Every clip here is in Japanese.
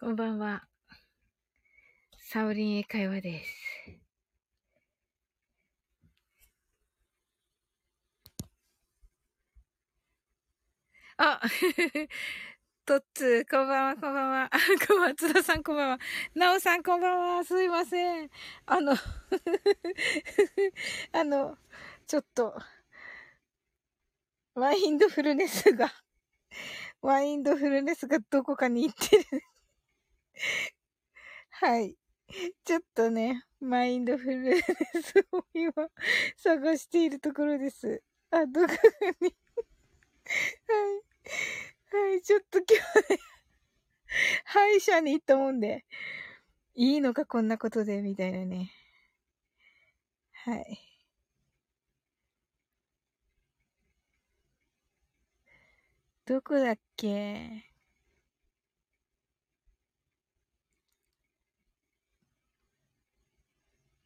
こんばんは。サオリン英会話です。あ、トッツ、こんばんは、こんばんは。あ、小松田さん、こんばんは。なおさん、こんばんは。すいません。あの、あの、ちょっと、マインドフルネスが、マインドフルネスがどこかに行ってる。はい。ちょっとね、マインドフルネスを今探しているところです。あ、どこかにはい。はい、ちょっと今日ね、歯医者に行ったもんで、いいのかこんなことで、みたいなね。はい。どこだっけ？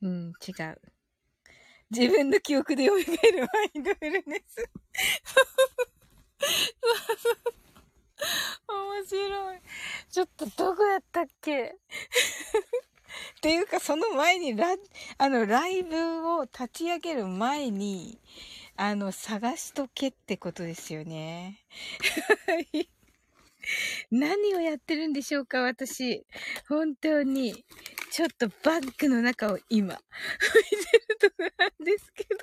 うん、違う。自分の記憶で蘇るマインドフルネス。面白い。ちょっとどこやったっけ？っていうか、その前にラ、あの、ライブを立ち上げる前に、あの、探しとけってことですよね。何をやってるんでしょうか、私。本当に。ちょっとバッグの中を今、見てるとこなんですけど。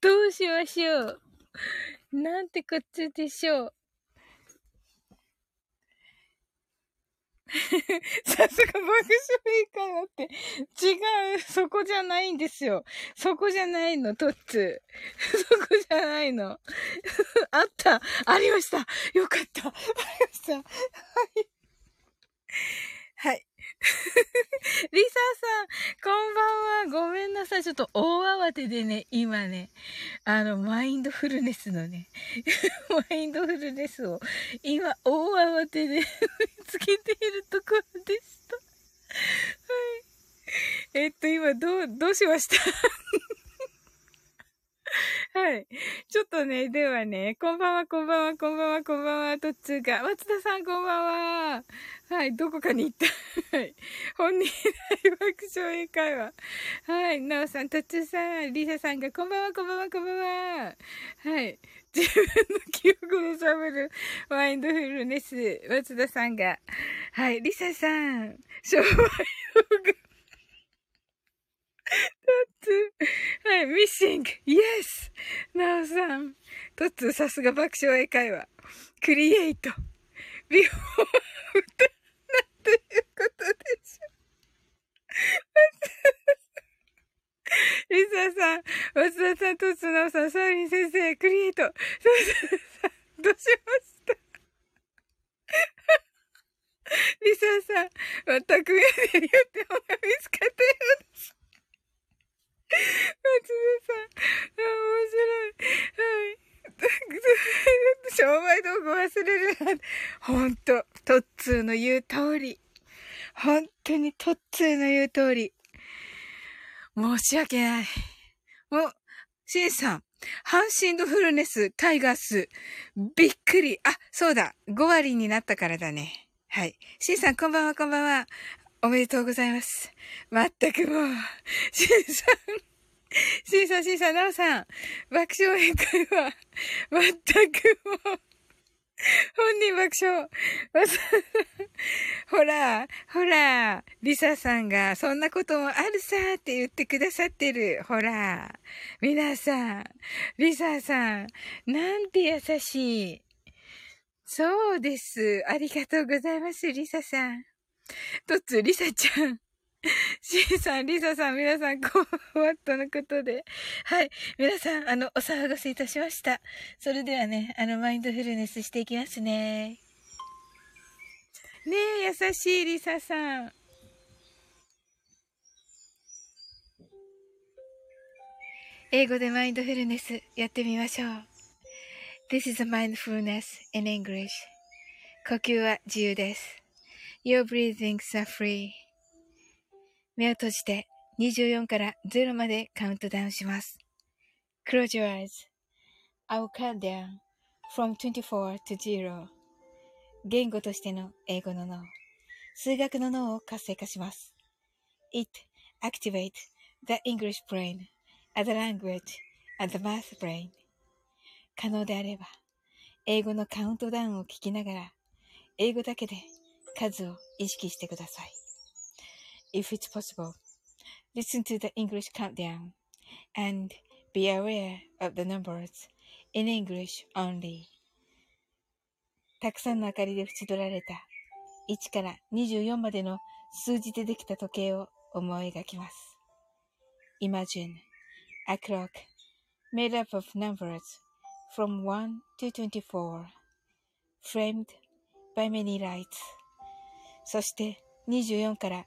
どうしましょう。なんてこっちでしょう。さすが爆笑いいかなって。違う。そこじゃないんですよ。そこじゃないの、トッツ。そこじゃないの。あった。ありました。よかった。ありました。はい。はい。リサさん、こんばんは。ごめんなさい。ちょっと大慌てでね、今ね、あの、マインドフルネスのね、マインドフルネスを、今、大慌てで 見つけているところでした。はい。えっと、今、どう、どうしました？はい。ちょっとね、ではね、こんばんは、こんばんは、こんばんは、こんばんは、とっつーか。松田さん、こんばんは。はい、どこかに行った。はい。本人大爆笑英会話。はい、なおさん、とっつーさん、りささんが、こんばんは、こんばんは、こんばんは。はい。自分の記憶で喋るマインドフルネス、松田さんが。はい、りささん、昭和用具。トッツー。はい、ミッシング。イエスナオさん。トッツー、さすが爆笑英会話。クリエイト。ビフォー歌なんていうことでしょ。リサさん、松田さん、トッツー、ナオさん、サーリン先生、クリエイト。さん、どうしました？リサさん、全く目で言ってもが見つかったようです。松田さん。面白い。はい。商売道具忘れるな。ほんと、トッツーの言う通り。本当にトッツーの言う通り。申し訳ない。もう、シンさん。ハンシンドフルネス、タイガース。びっくり。あ、そうだ。5割になったからだね。はい。シンさん、こんばんは、こんばんは。おめでとうございます。まったくもう、シンさん、シンさん、シンさん、ナオさん、爆笑宴会は、まったくもう、本人爆笑。ほら、ほら、リサさんが、そんなこともあるさって言ってくださってる。ほら、皆さん、リサさん、なんて優しい。そうです。ありがとうございます、リサさん。とつ、りさちゃん。しんさん、りささん、皆さん、こう、わっとのことで。はい。皆さん、あの、お騒がせいたしました。それではね、あの、マインドフルネスしていきますね。ねえ、優しいりささん。英語でマインドフルネスやってみましょう。This is a mindfulness in English. 呼吸は自由です。Your breathings are free. 目を閉じて24から0までカウントダウンします。Close your eyes. I will count down from 24 to 0. 言語としての英語の脳、数学の脳を活性化します。It activates the English brain as a language and the math brain. 可能であれば、英語のカウントダウンを聞きながら、英語だけで数を意識してください。If it's possible, listen to the English countdown and be aware of the numbers in English only. たくさんの明かりで縁取られた1から24までの数字でできた時計を思い描きます。Imagine a clock made up of numbers from 1 to 24 framed by many lights そして24から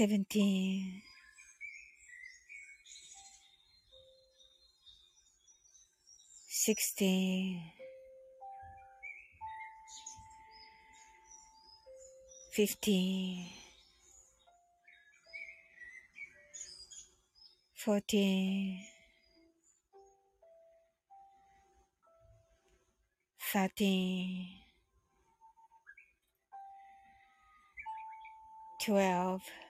17 16 15 14 13 12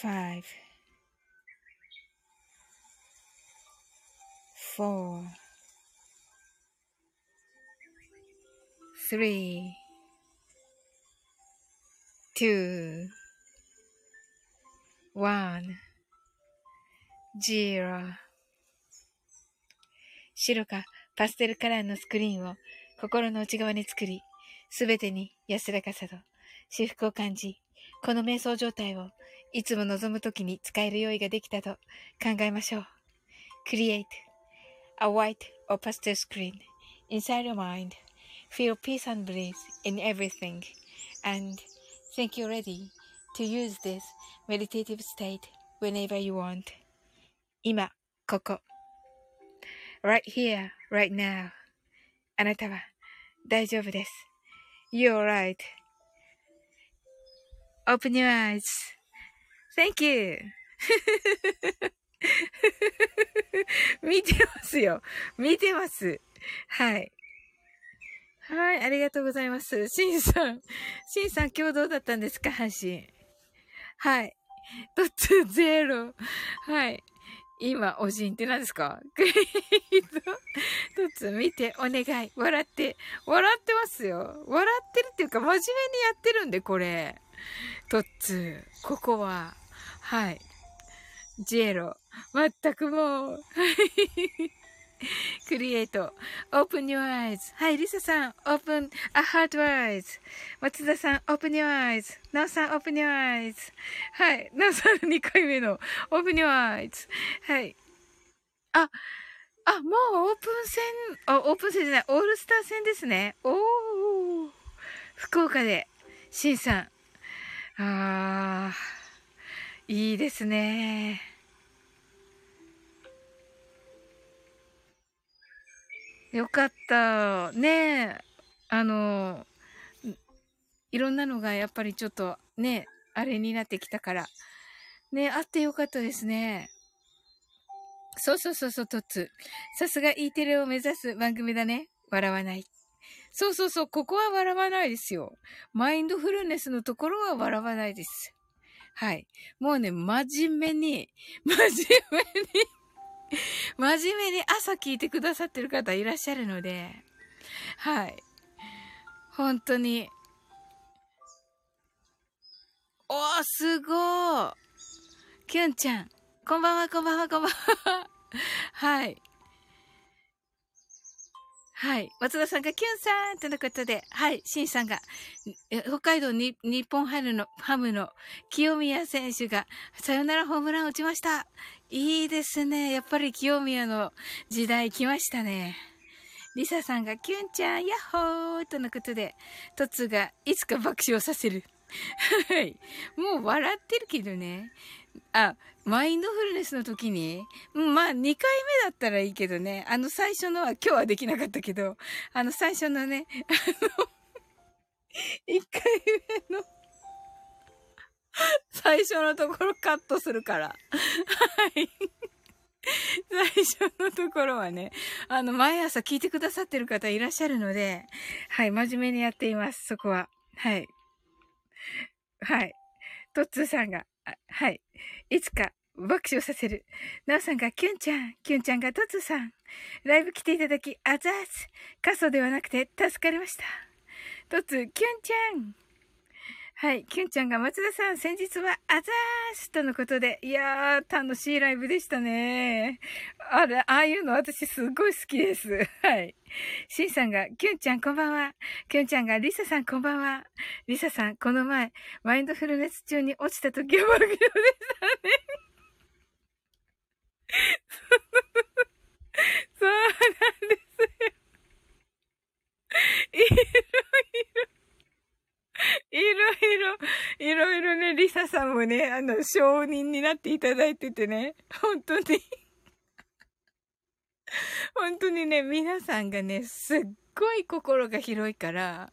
five, four, three, two, one, zero. 白かパステルカラーのスクリーンを心の内側に作り、すべてに安らかさと至福を感じ、この瞑想状態をいつも望むときに使える用意ができたと考えましょう。Create a white or pastel screen inside your mind. Feel peace and bliss in everything and think you're ready to use this meditative state whenever you want. 今、ここ。right here, right now. あなたは大丈夫です。You're right. Open your eyes. Thank you. 見てますよ。見てます。はい。はい、ありがとうございます。シンさん。シンさん、今日どうだったんですか？配信。はい。トッツゼロ。はい。今、おじんって何ですか？クリート。トッツ見て、お願い。笑って。笑ってますよ。笑ってるっていうか、真面目にやってるんで、これ。トッツ。ここは。はい。ジエロ。まったくもう。クリエイト。open your eyes. はい、リサさん、open a heart eyes. 松田さん、open your eyes. ナオさん、open your eyes. はい、ナオさん2回目の open your eyes. はい。あ、あ、もうオープン戦、あ、オープン戦じゃない、オールスター戦ですね。おー。福岡で、シンさん。あー。いいですね。よかった。ねえ。あの、いろんなのがやっぱりちょっとね、あれになってきたから。ね、あってよかったですね。そうそうそうそう、トッツ。さすが E テレを目指す番組だね。笑わない。そうそうそう、ここは笑わないですよ。マインドフルネスのところは笑わないです。はい。もうね、真面目に、真面目に 真面目に朝聞いてくださってる方いらっしゃるので、はい。本当に。おー、すごー。キュンちゃん。こんばんは、こんばんは、こんばんは。はい。はい。松田さんが、キュンさんとのことで、はい。シンさんが、北海道に日本ハムの、ハムの清宮選手が、さよならホームラン打ちました。いいですね。やっぱり清宮の時代来ましたね。リサさんが、キュンちゃん、ヤッホーとのことで、トツが、いつか爆笑させる。はい。もう笑ってるけどね。あ、マインドフルネスの時に、まあ、2回目だったらいいけどね。あの最初のは今日はできなかったけど、あの最初のね、あの、1回目の最初のところカットするから。はい。最初のところはね、あの、毎朝聞いてくださってる方いらっしゃるので、はい、真面目にやっています、そこは。はい。はい。トッツーさんが、はい。いつか爆笑させる。なおさんがキュンちゃん、キュンちゃんがトツさん。ライブ来ていただき、あざーす。過疎ではなくて助かりました。トツ、キュンちゃん。はい。キュンちゃんが松田さん、先日はあざーすとのことで、いやー、楽しいライブでしたね。あれ、ああいうの私すっごい好きです。はい。シンさんが、キュンちゃんこんばんは。キュンちゃんが、リサさんこんばんは。リサさん、この前、マインドフルネス中に落ちた時は爆笑でしたね。そうなんですよ。いろいろ。いろいろ、いろいろね、リサさんもね、あの、承認になっていただいててね、本当に 本当にね、皆さんがね、すっごい心が広いから、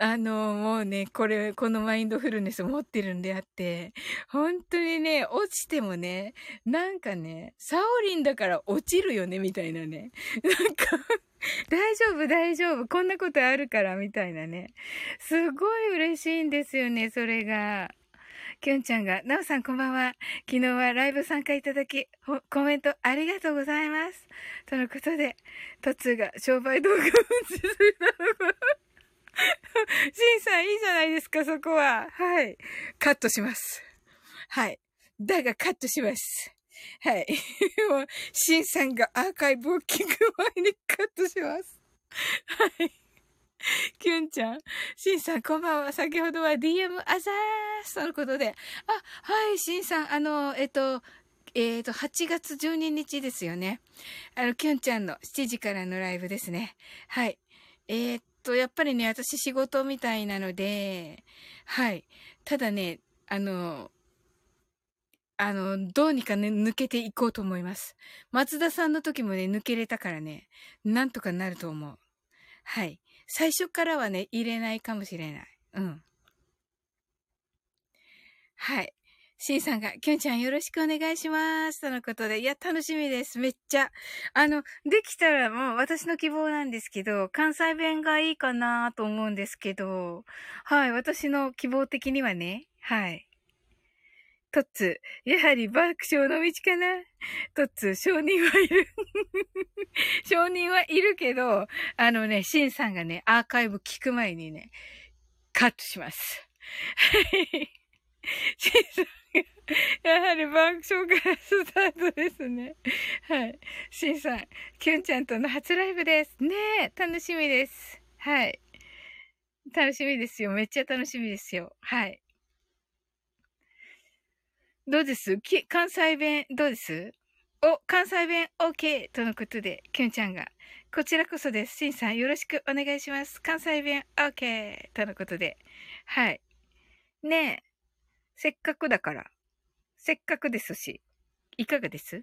あの、もうね、これ、このマインドフルネス持ってるんであって、本当にね、落ちてもね、なんかね、サオリンだから落ちるよね、みたいなね。なんか 大丈夫、大丈夫。こんなことあるから、みたいなね。すごい嬉しいんですよね、それが。きゅんちゃんが、なおさんこんばんは。昨日はライブ参加いただき、コメントありがとうございます。とのことで、トツが商売動画を映すたの シンさんいいじゃないですか、そこは。はい。カットします。はい。だがカットします。はい。シンさんがアーカイブを聞く前にカットします。はい。キュンちゃん。シンさん、こんばんは。先ほどは DM あざーすとのことで。あ、はい、シンさん、あの、えっと、えっ、と、8月12日ですよね。あの、キュンちゃんの7時からのライブですね。はい。えっ、と、やっぱりね、私仕事みたいなので、はい。ただね、あの、あの、どうにかね、抜けていこうと思います。松田さんの時もね、抜けれたからね、なんとかなると思う。はい。最初からはね、入れないかもしれない。うん。はい。シンさんが、キュンちゃんよろしくお願いします。とのことで。いや、楽しみです。めっちゃ。あの、できたらもう私の希望なんですけど、関西弁がいいかなと思うんですけど、はい、私の希望的にはね、はい。トッツ、やはり爆笑の道かなトッツ、承認はいる。承認はいるけど、あのね、シンさんがね、アーカイブ聞く前にね、カットします。はい。シンさんが、やはり爆笑からスタートですね。はい。シンさん、キュンちゃんとの初ライブです。ねえ、楽しみです。はい。楽しみですよ。めっちゃ楽しみですよ。はい。どうです？関西弁、どうです？お、関西弁 OK! とのことで、きゅんちゃんが。こちらこそです。しんさんよろしくお願いします。関西弁 OK! とのことで。はい。ねえ。せっかくだから。せっかくですし。いかがです？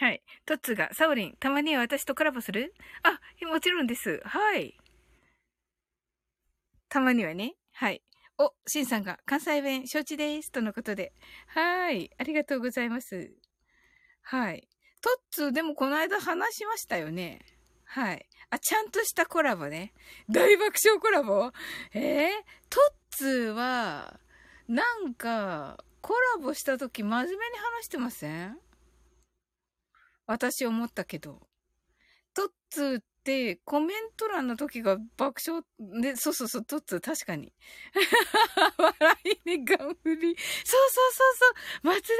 はい。トッツが、サオリン、たまには私とコラボする？あ、もちろんです。はい。たまにはね。はい。お、シンさんが、関西弁承知です。とのことで。はい。ありがとうございます。はい。トッツー、でもこの間話しましたよね。はい。あ、ちゃんとしたコラボね。大爆笑コラボ？えー、トッツーは、なんか、コラボした時真面目に話してません？私思ったけど。トッツーってコメント欄の時が爆笑で、そうそうそう、トッツー確かに。笑いにガン振り。そうそうそうそう。松田さ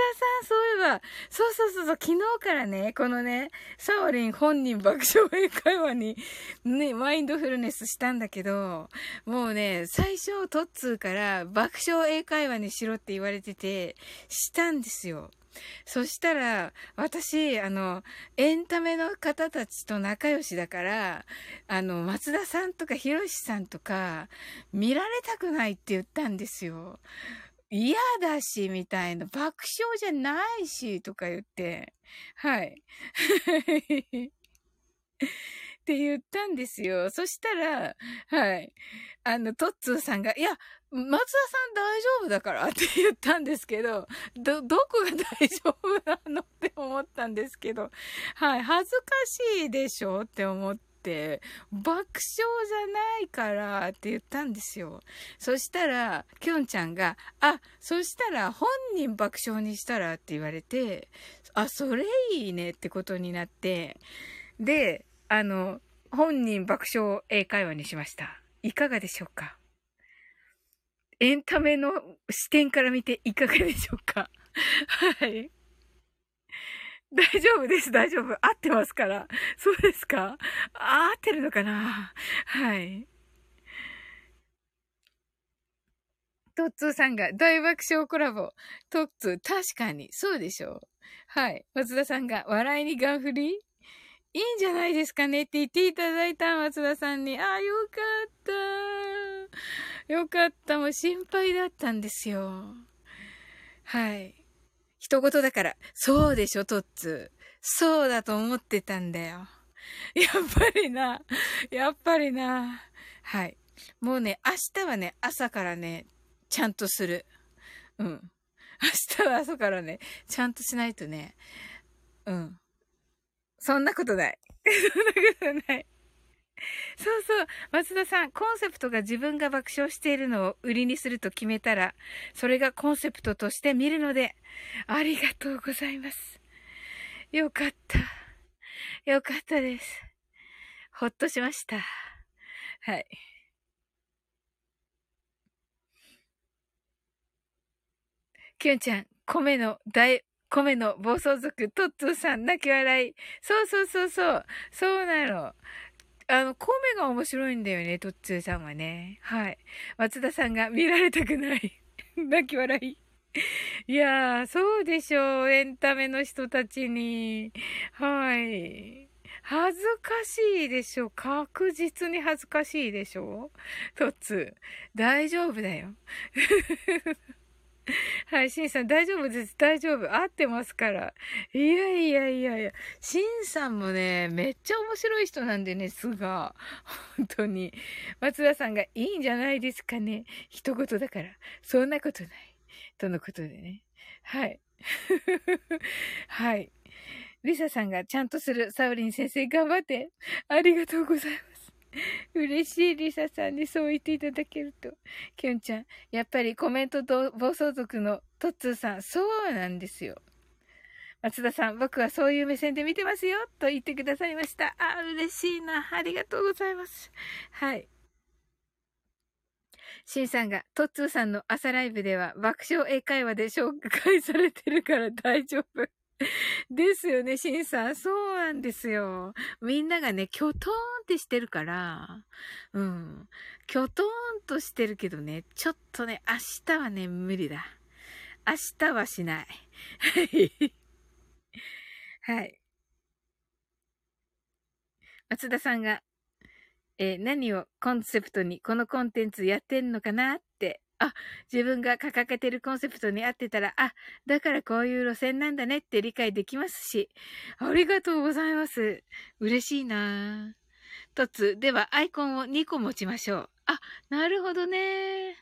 ん、そういえば。そうそうそうそう。昨日からね、このね、サオリン本人爆笑英会話に、ね、マインドフルネスしたんだけど、もうね、最初トッツーから爆笑英会話にしろって言われてて、したんですよ。そしたら、私、あの、エンタメの方たちと仲良しだから、あの、松田さんとかひろしさんとか、見られたくないって言ったんですよ。嫌だし、みたいな。爆笑じゃないし、とか言って。はい。って言ったんですよ。そしたら、はい。あの、トッツーさんが、いや、松田さん大丈夫だからって言ったんですけど、ど、どこが大丈夫なのって思ったんですけど、はい、恥ずかしいでしょって思って、爆笑じゃないからって言ったんですよ。そしたら、きょんちゃんが、あ、そしたら本人爆笑にしたらって言われて、あ、それいいねってことになって、で、あの、本人爆笑英会話にしました。いかがでしょうか？エンタメの視点から見ていかがでしょうか？はい。大丈夫です、大丈夫。合ってますから。そうですか？合ってるのかな？はい。トッツーさんが大爆笑コラボ。トッツー、確かに。そうでしょう。はい。松田さんが笑いにガン振り？いいんじゃないですかね？って言っていただいた松田さんに。あ、よかった。よかった。もう心配だったんですよ。はい。一言だから、そうでしょ、トッツ。そうだと思ってたんだよ。やっぱりな。やっぱりな。はい。もうね、明日はね、朝からね、ちゃんとする。うん。明日は朝からね、ちゃんとしないとね、うん。そんなことない。そんなことない。そうそう。松田さん、コンセプトが自分が爆笑しているのを売りにすると決めたら、それがコンセプトとして見るので、ありがとうございます。よかった。よかったです。ほっとしました。はい。きゅんちゃん、米の大米の暴走族、トッツーさん、泣き笑い。そうそうそうそう。そうなの。あの、米が面白いんだよね、トッツーさんはね。はい。松田さんが見られたくない。泣き笑い。いやー、そうでしょう。エンタメの人たちに。はい。恥ずかしいでしょ。確実に恥ずかしいでしょ。トッツー。大丈夫だよ。はい、シンさん大丈夫です。大丈夫。合ってますから。いやいやいやいや。シンさんもね、めっちゃ面白い人なんでね、すが。本当に。松田さんがいいんじゃないですかね。一言だから。そんなことない。とのことでね。はい。はい。リサさんがちゃんとするサウリン先生頑張って。ありがとうございます。嬉しいリサさんにそう言っていただけると。きゅんちゃん、やっぱりコメント暴走族のトッツーさん、そうなんですよ。松田さん、僕はそういう目線で見てますよ、と言ってくださいました。あ、嬉しいな。ありがとうございます。はい。シンさんが、トッツーさんの朝ライブでは爆笑英会話で紹介されてるから大丈夫。ですよね、シンさん。そうなんですよ。みんながね、キョトーンってしてるから、うん。キョトーンとしてるけどね、ちょっとね、明日はね、無理だ。明日はしない。はい。松田さんが、えー、何をコンセプトにこのコンテンツやってんのかなってあ、自分が掲げてるコンセプトに合ってたら、あ、だからこういう路線なんだねって理解できますし。ありがとうございます。嬉しいなとつ、ではアイコンを2個持ちましょう。あ、なるほどね。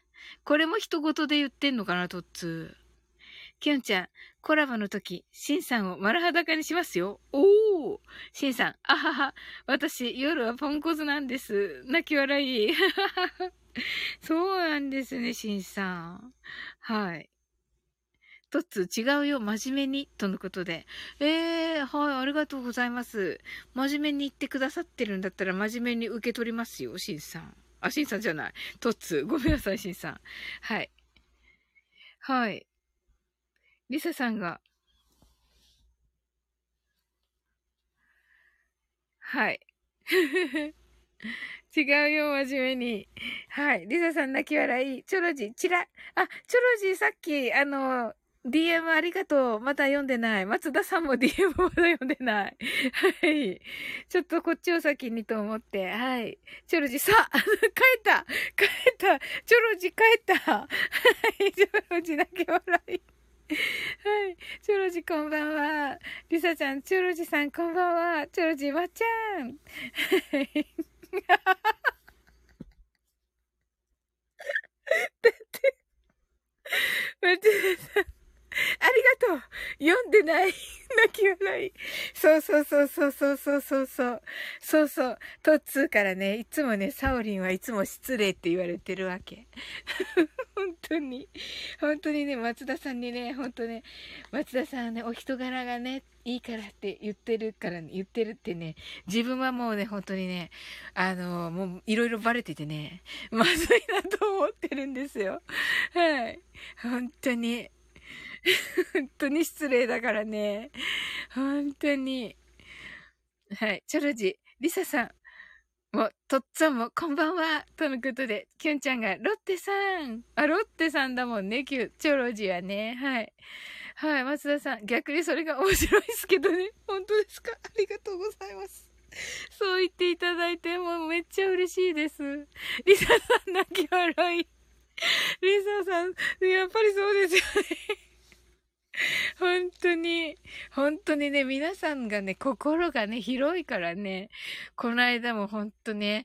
これも人事で言ってんのかな、とっつ。きゅんちゃん、コラボの時、しんさんを丸裸にしますよ。おーしんさん、あはは、私、夜はポンコツなんです。泣き笑い。そうなんですね、しんさん。はい。とつ、違うよ、真面目に、とのことで。ええー、はい、ありがとうございます。真面目に言ってくださってるんだったら、真面目に受け取りますよ、しんさん。あ、しんさんじゃない。とつ、ごめんなさい、しんさん。はい。はい。リサさんが、はい。違うよ、真面目に。はい。リサさん泣き笑い。チョロジー、チラ。あ、チョロジーさっき、あの、DM ありがとう。まだ読んでない。松田さんも DM まだ読んでない。はい。ちょっとこっちを先にと思って。はい。チョロジー、さ 帰った帰ったチョロジ帰ったはい。チョロジー泣き笑い。はい。チョロジこんばんは。リサちゃん、チョロジさんこんばんは。チョロジわっちゃん。はい。だって、松田さん。ありがとう読んでない泣き笑い。そうそうそうそうそうそうそうそう。そうそう。トッツーからね、いつもね、サオリンはいつも失礼って言われてるわけ。本当に。本当にね、松田さんにね、本当ね、松田さんはね、お人柄がね、いいからって言ってるからね、言ってるってね、自分はもうね、本当にね、あの、もういろいろバレててね、まずいなと思ってるんですよ。はい。本当に。本当に失礼だからね。本当に。はい。チョロジ、リサさん。もう、とっつぁんも、こんばんは。とのことで、キュンちゃんが、ロッテさん。あ、ロッテさんだもんね、キュン、チョロジはね。はい。はい、松田さん。逆にそれが面白いですけどね。本当ですか？ありがとうございます。そう言っていただいて、もうめっちゃ嬉しいです。リサさん泣き笑い。リサさん、やっぱりそうですよね。本当に、本当にね、皆さんがね、心がね、広いからね、この間も本当ね、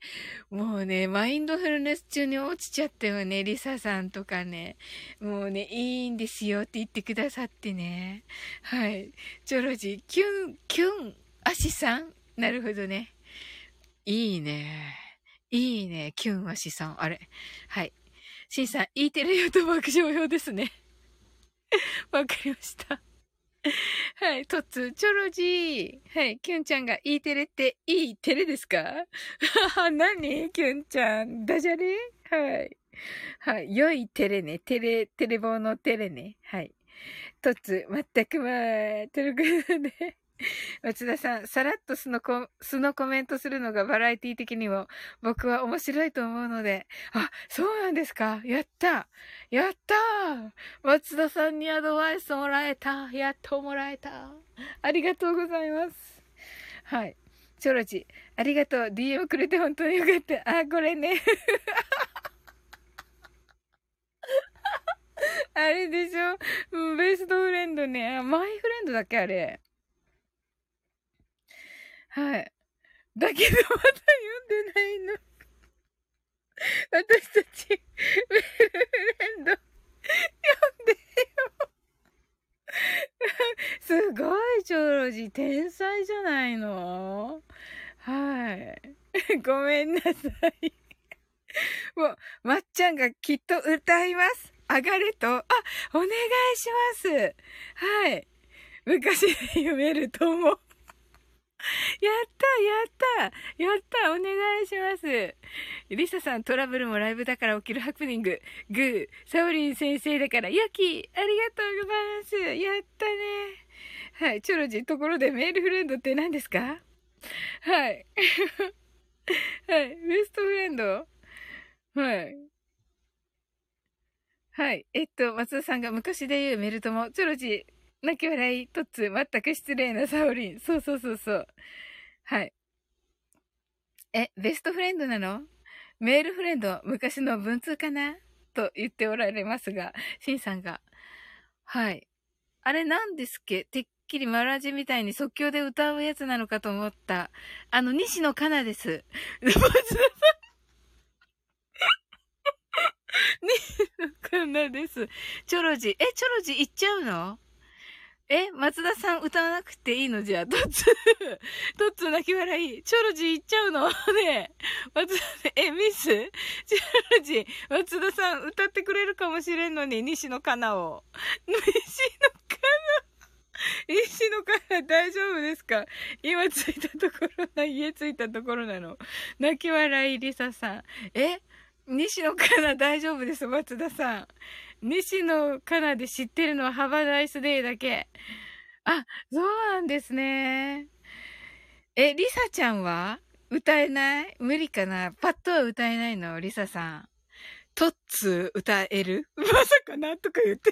もうね、マインドフルネス中に落ちちゃったよね、リサさんとかね、もうね、いいんですよって言ってくださってね。はい。チョロジー、キュン、キュン、アシさん？なるほどね。いいね。いいね、キュンアシさん。あれ。はい。シンさん、E テレ用と爆笑用ですね。わかりました。はい、とつ、チョロジー。はい、キュンちゃんが E テレっていいテレですか？何？キュンちゃん。ダジャレ？はい。はい、良いテレね。テレ、テレ棒のテレね。はい。とつ、まったくまー、ということで。松田さん、さらっと素のコ素のコメントするのがバラエティ的にも僕は面白いと思うので。あ、そうなんですか？やったやった松田さんにアドバイスもらえたやっともらえたありがとうございます。はい。チョロチ、ありがとう。DM くれて本当によかった。あ、これね。あれでしょ？ベストフレンドね。マイフレンドだっけ？あれ。はい。だけどまだ読んでないの。私たち、メールフレンド、読んでよ。すごい、チョロジ、天才じゃないのはい。ごめんなさい。もう、まっちゃんがきっと歌います。上がれと。あ、お願いします。はい。昔で読めると思う。やったやったやったお願いしますリサさん、トラブルもライブだから起きるハプニング。グー、サオリン先生だから、ヨキありがとうございますやったねはい、チョロジ、ところでメールフレンドって何ですか？はい。はい、ベストフレンド？はい。はい。えっと、松田さんが昔で言うメルトモ、チョロジ、泣き笑い、トッツ、全く失礼なサオリン。そうそうそうそう。はい。え、ベストフレンドなの？メールフレンド、昔の文通かな？と言っておられますが、シンさんが。はい。あれなんですっけ？てっきりマラジみたいに即興で歌うやつなのかと思った。あの、西野カナです。松田さん。西野カナです。チョロジ。え、チョロジ行っちゃうの？え松田さん歌わなくていいの？じゃあ、トッツー。トッツー泣き笑い。チョロジー行っちゃうの？ねえ。松田、え、ミス？チョロジー、松田さん歌ってくれるかもしれんのに、西野カナを。西野カナ？西野カナ大丈夫ですか？今着いたところな、家着いたところなの。泣き笑い、リサさん。え西野カナ大丈夫です、松田さん。西野カナで知ってるのはハバナイスデーだけ。あ、そうなんですね。え、リサちゃんは歌えない？無理かな？パッとは歌えないの？リサさん。トッツ歌える？まさかな？とか言って。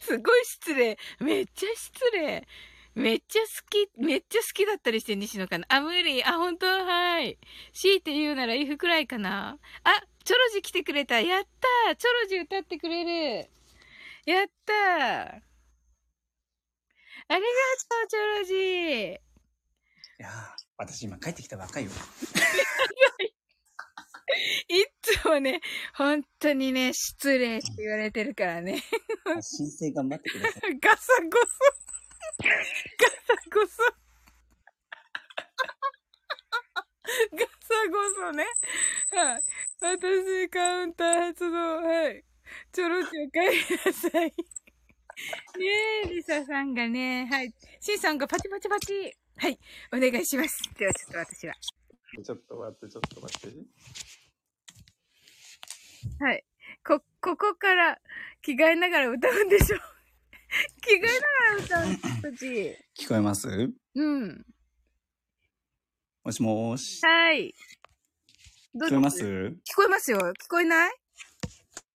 すごい失礼。めっちゃ失礼。めっちゃ好き、めっちゃ好きだったりして、西野かな。あ、無理。あ、本当？はい。強いて言うなら if くらいかな。あ、チョロジ来てくれた。やったチョロジ歌ってくれる。やったありがとう、チョロジいや私今帰ってきたばっかりよ。いつもね、本当にね、失礼って言われてるからね。申請頑張ってください。ガサゴソ。ガサゴソ。ガサゴソね。はい。私、カウンター発動。はい。ちょろちょ帰りなさい。ねえ、リサさんがね、はい。シンさんがパチパチパチ。はい。お願いします。では、ちょっと私は。ちょっと待って、ちょっと待って。はい。こ、ここから着替えながら歌うんでしょ 着替えながら歌うんたち。聞こえます？うん。もしもーし。はい。聞こえます？聞こえますよ。聞こえない？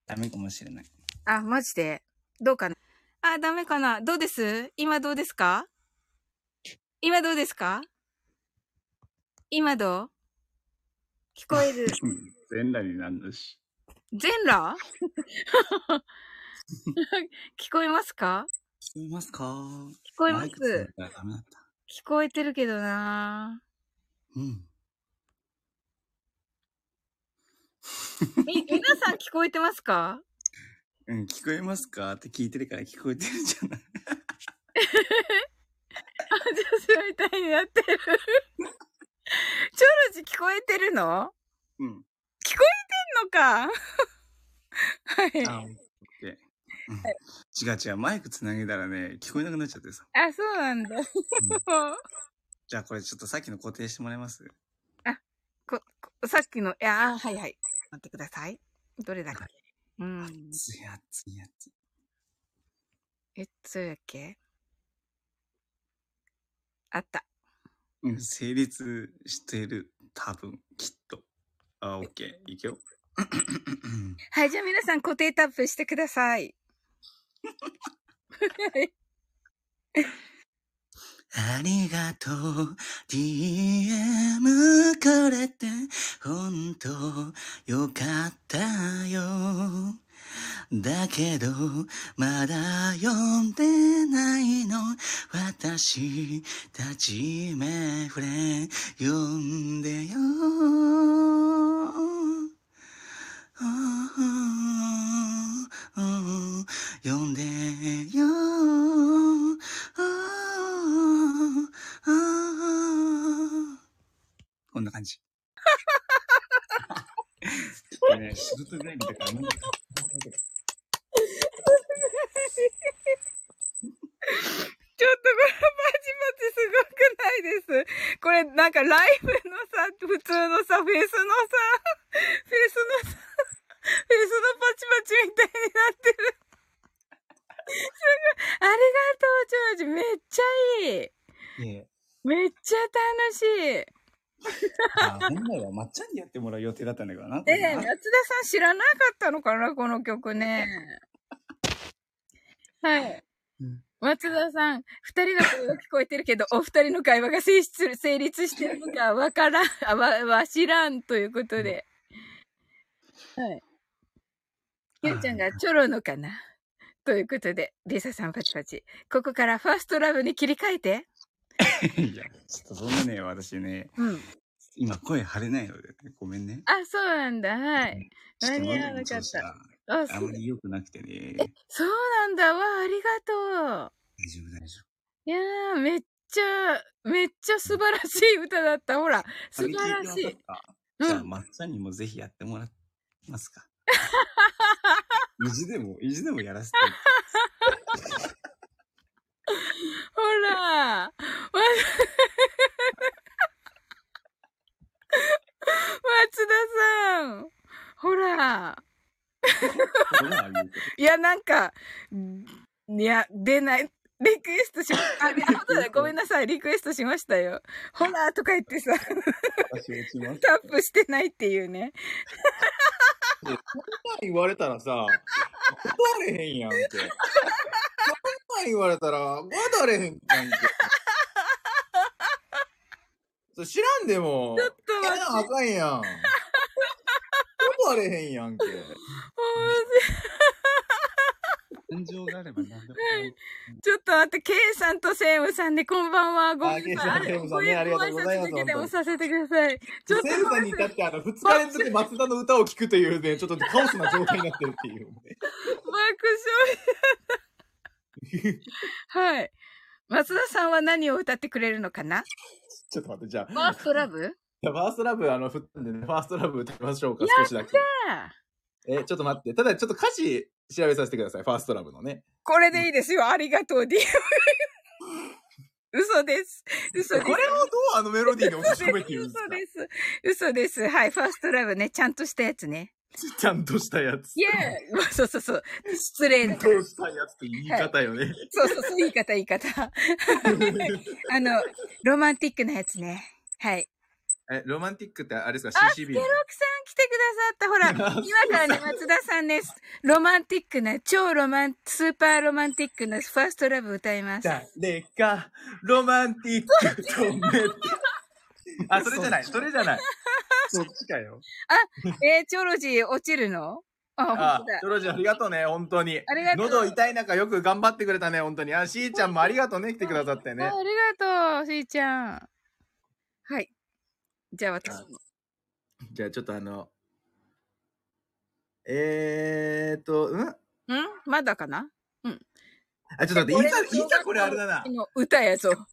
ダメかもしれない。あ、マジで？どうかな？あ、ダメかな？どうです？今どうですか？今どうですか？今どう？聞こえる。全裸になんだし。全裸？聞こえますか？聞こえますか？聞こえます。聞こえてるけどなうん。み、皆さん聞こえてますか？うん、聞こえますか？って聞いてるから聞こえてるじゃない。あ、女子みたいになってる。チョロジ聞こえてるの？うん。聞こえてんのか？はい。違う違う、マイクつなげたらね、聞こえなくなっちゃってさ。あ、そうなんだ。うん、じゃあこれちょっとさっきの固定してもらえます？あ、こ、こさっきの、いや、はいはい。待ってください。どれだっけ、うん。熱い熱い熱い。え、そうやっけ？あった。うん、成立してる。多分、きっと。あ、オッケー。いくよ。はい、じゃあ皆さん固定タップしてください。ありがとう。DM くれて、ほんとよかったよ。だけど、まだ読んでないの。私たちめふれ、読んでよ。読んでよ。こんな感じ。ね、仕事帰りだからみんな。ちょっとこれパチパチすごくないです。これなんかライブのさ、普通のさ、フェスのさ、フェスのさ、フェスのパチパチみたいになってる。すごい。ありがとう、ジョージ。めっちゃいい。いえ。めっちゃ楽しい。あ本来はまっちゃんにやってもらう予定だったんだけどな。ええー、松田さん知らなかったのかなこの曲ね。はい。松田さん、二人の声が聞こえてるけど、お二人の会話が成立成立してるのかわからん、わ、わ知らんということで。はい。ゆうちゃんがチョロのかな？ということで、リサさんパチパチ。ここからファーストラブに切り替えて。いや、ちょっとそんなね、私ね、うん。今声張れないので、ね、ごめんね。あ、そうなんだ。はい。ちょっと間に合わなかったあ、あそうまり良くなくてね。そうなんだ。わあ、ありがとう。大丈夫、大丈夫。いやー、めっちゃ、めっちゃ素晴らしい歌だった。ほら、素晴らしい。あれ聞てわかった？うんじゃあ、まっちゃんにもぜひやってもらえますか？意地でも、意地でもやらせて。ほら、ま、松田さん。ほら。いや、なんか、いや、出ない。リクエストしま、あ、で後でごめんなさい。リクエストしましたよ。ほらとか言ってさ。タップしてないっていうね。言われたらさ、断れへんやんけ。そんなん言われたら、断れへんやんけ。それ知らんでも、ちょっと待ってあかんやん。断れへんやんけ。感情があれば何でも。ちょっと待って、ケイさんとセイムさんで、こんばんは。ごめんなさい。あケイさんセイムさんねありがとうございますご挨拶だけでもさせてください。ちょっとセルさんに至ってあの、二日連続松田の歌を聴くというね、ちょっとカオスな状態になってるっていう、ね。爆笑。はい。松田さんは何を歌ってくれるのかな？ちょっと待って、じゃあ、ファーストラブ？ファーストラブ、あの、振ったんでね、 First Love 歌いましょうか、少しだけ。え、ちょっと待って。ただ、ちょっと歌詞調べさせてください、 First Love のね。これでいいですよ。ありがとう、ディ嘘です。嘘です。これをどうあのメロディーに落とし込めているんですか？嘘です。嘘です。はい。ファーストラブね。ちゃんとしたやつね。ちゃんとしたやつ。イェーイそうそうそう。失礼だちゃんとしたやつって言い方よね。そうそうそう。言い方、言い方。あの、ロマンティックなやつね。はい。え、ロマンティックってあれですか？あ、?CCB スケロクさん来てくださった。ほら、今からね、松田さんです。ロマンティックな、超ロマン、スーパーロマンティックなファーストラブ歌います。誰か、ロマンティック止めて。あ、それじゃない、それじゃない。そっちかよ。えー、チョロジー落ちるの？あ、本あチョ。ロジーありがとうね、本当に。ありがとう喉痛い中よく頑張ってくれたね、本当に。あ、しーちゃんもありがとうね、来てくださってねあ。ありがとう、しーちゃん。はい。じゃあ私も。じゃあちょっとあの、えーっと、うん？ん？まだかな？あ、ちょっと待って、いざ、いざこれあれだな。の歌やぞ。いざフ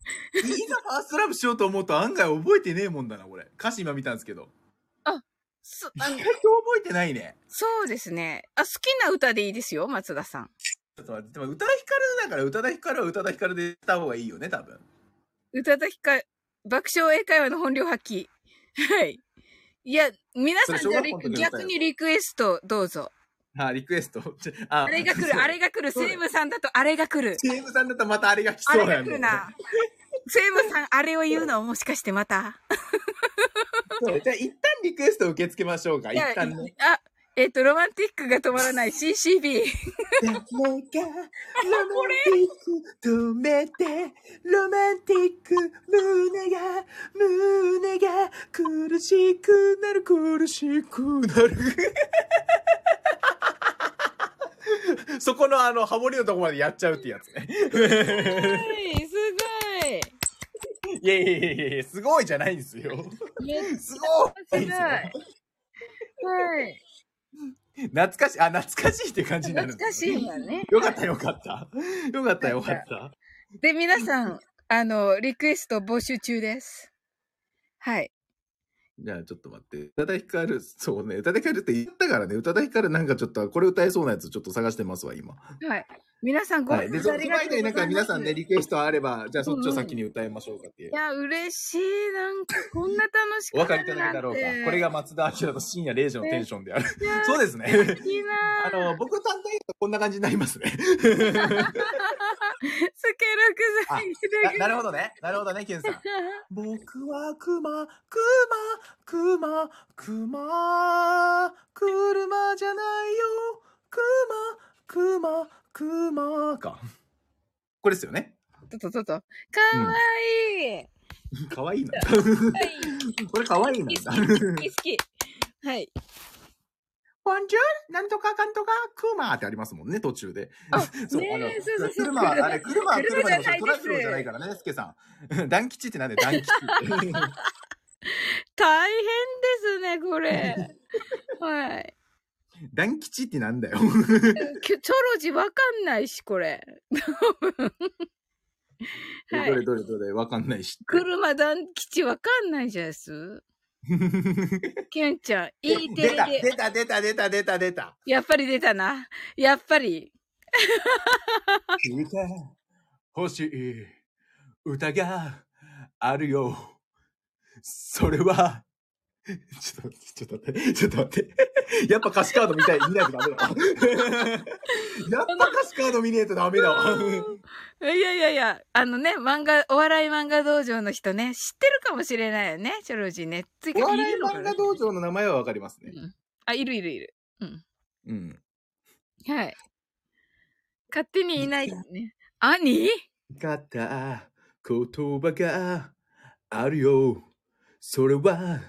ァーストラブしようと思うと案外覚えてねえもんだな、これ。歌詞今見たんですけど。そあの意外と覚えてないね。そうですね。あ、好きな歌でいいですよ、松田さん。ちょっと待って、でも宇多田ヒカルだから宇多田ヒカルは宇多田ヒカルで言った方がいいよね、多分。歌だきか、爆笑英会話の本領発揮。はい。いや、皆さんじゃ逆にリクエストどうぞ。あ、リクエスト。ああれが来る、あれが来る。セイムさんだとあれが来る。セームさんだったらまたあれが来そうなんだよね。来るな。セイムさん、あれを言うのもしかしてまた？そうじゃあ一旦リクエスト受け付けましょうか。一旦ね。あ、えっ、と、ロマンティックが止まらない CCB。誰かロマンティック止めて、ロマンティック胸が、胸が苦しくなる苦しくなる。そこのあの、ハモリのとこまでやっちゃうってやつね。はい、すごい。いやいやいやいや、すごいじゃないんですよ。すごいはい。懐かしい、あ、懐かしいって感じになるん懐かですねしいわね。よかったよかった。よかったよかった。で、皆さん、あの、リクエスト募集中です。はい。じゃあちょっと待って。宇多田ヒカル、そうね。宇多田ヒカルって言ったからね。宇多田ヒカルなんかちょっと、これ歌えそうなやつちょっと探してますわ、今。はい。皆さんごはい。で、そそのありがとう間になんか皆さんね、いリクエストあれば、じゃあそっちを先に歌いましょうかっていう。や、嬉しい。なんか、こんな楽しくお分かりいただけたろうか。これが松田明の深夜0時のテンションである。そうですね。いいなあの、僕単体だとこんな感じになりますね。スケロクさんいただきななるほどね。なるほどね、ケンさん。僕は熊、熊、熊、熊、車じゃないよ。熊、熊、熊か。これですよね。とととと。かわいい。かわいいな。はい。これかわいいな。好き好き。はい。フボンジュールなんとかかんとか、クマってありますもんね、途中で。あ そう、ねえあの、そうそうそう車は、あれ、車は車車でもじゃないですトラクロじゃないからね、スケさん。団吉ってなんで団吉って。大変ですね、これ。はい。団吉ってなんだよ。チョロジわかんないし、これ。はいどれどれどれわかんないし。車団吉わかんないじゃないです？キュンちゃん、いいテ出たレで。出た出た出た出た出た。やっぱり出たな。やっぱり。歌欲しい歌があるよ。それは、ちょっとちょっと待って、ちょっと待って。やっぱ歌詞カード見たい、見ないとダメだわ。やっぱ歌詞カード見ねえとダメだわ。いやいやいや、あのね、漫画、お笑い漫画道場の人ね、知ってるかもしれないよね、チョロジーね。ついお笑い漫画道場の名前はわかりますね。うんあ、いるいるいる。うん。うん。はい。勝手にいないですね。兄？かった言葉があるよ。それは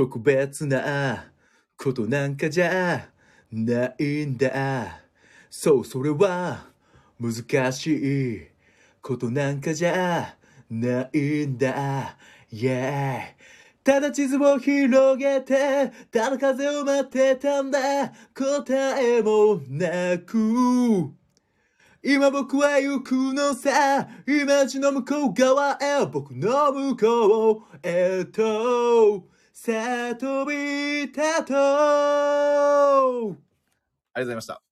特別なことなんかじゃないんだ。そう、それは難しいことなんかじゃないんだ。Yeah. ただ地図を広げて、ただ風を待ってたんだ。答えもなく。今僕は行くのさ今地の向こう側へ僕の向こうへとさあ飛び立とうありがとうございました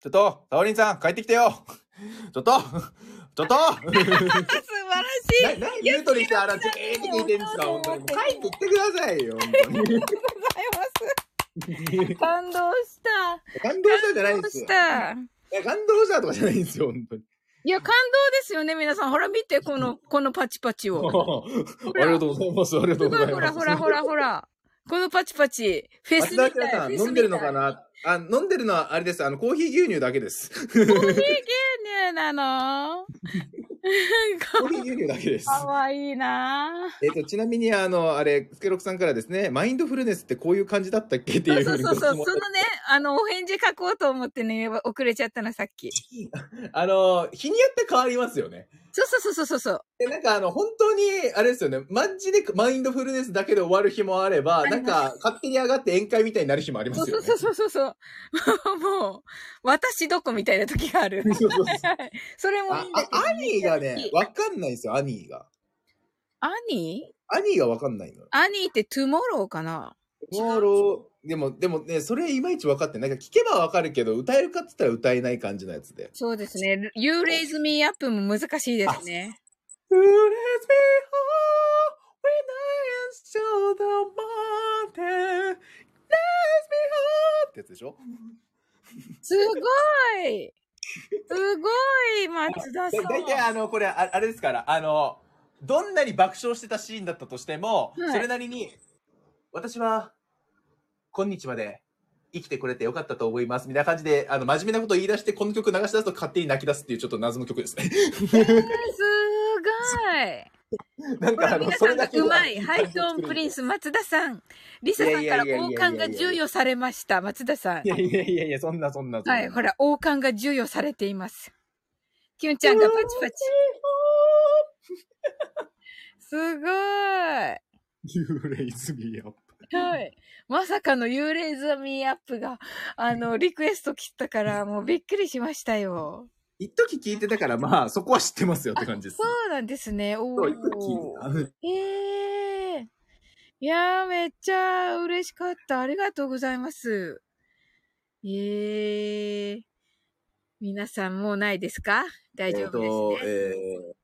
ちょっと、サオリンさん、帰ってきてよ ちょっとちょっと 素晴らしいな、な、言うとりしてあら、ずーっと聞いてんですか本当に。帰ってきてくださいよ、本当に。ございます。感動した。感動したじゃないですよ。した。いや感動したとかじゃないんですよ、本当に。いや、感動ですよね、皆さん。ほら、見て、この、このパチパチを。ありがとうございます。ありがとうございます。ほら、ほら、ほら、ほら。このパチパチ。フェスみたい。さん、飲んでるのかな？あ、飲んでるのはあれです。あの、コーヒー牛乳だけです。コーヒー牛乳なの？だけです。かわいいなえっと、ちなみに、あの、あれ、スケロクさんからですね、マインドフルネスってこういう感じだったっけってそいううふにそううそうそう。そのね、あの、お返事書こうと思ってね、遅れちゃったの、さっき。あの、日によって変わりますよね。そうそうそうそうそう。で、なんかあの、本当に、あれですよね、マジでマインドフルネスだけで終わる日もあれば、なんか、勝手に上がって宴会みたいになる日もありますよね。そうそうそうそうそう。もう、私どこみたいな時がある。そうそうそうそれもいあいんだけど。あアニーがね、わかんないんですよ、アニーが。アニーアニーがわかんないの。アニーって Tomorrow かな？モーロー、でも、でもね、それいまいち分かってない。なんか聞けばわかるけど、歌えるかって言ったら歌えない感じのやつで。そうですね。You Raise Me Up も難しいですね。You raise me up when I am still the mountain. Raise me up ってやつでしょすごい。すごい。松田さん。だ大体あの、これあ、あれですから、あの、どんなに爆笑してたシーンだったとしても、はい。それなりに、私は、今日まで生きてくれてよかったと思います。みたいな感じで、あの、真面目なことを言い出して、この曲流し出すと勝手に泣き出すっていうちょっと謎の曲ですね。すごい なんかあの、それだけうまい。ハイトーンプリンス松田さん。リサさんから王冠が授与されました。松田さんい。やいやいやいや、そんなそんな。はい、ほら、王冠が授与されています。キュンちゃんがパチパチ。すごい。You raise me up. はい。まさかの幽霊ザミーアップが、あの、リクエスト切ったから、もうびっくりしましたよ。一時聞いてたから、まあ、そこは知ってますよって感じです。そうなんですね。おお。ええいやー、めっちゃ嬉しかった。ありがとうございます。ええ皆さんもうないですか？大丈夫ですね。え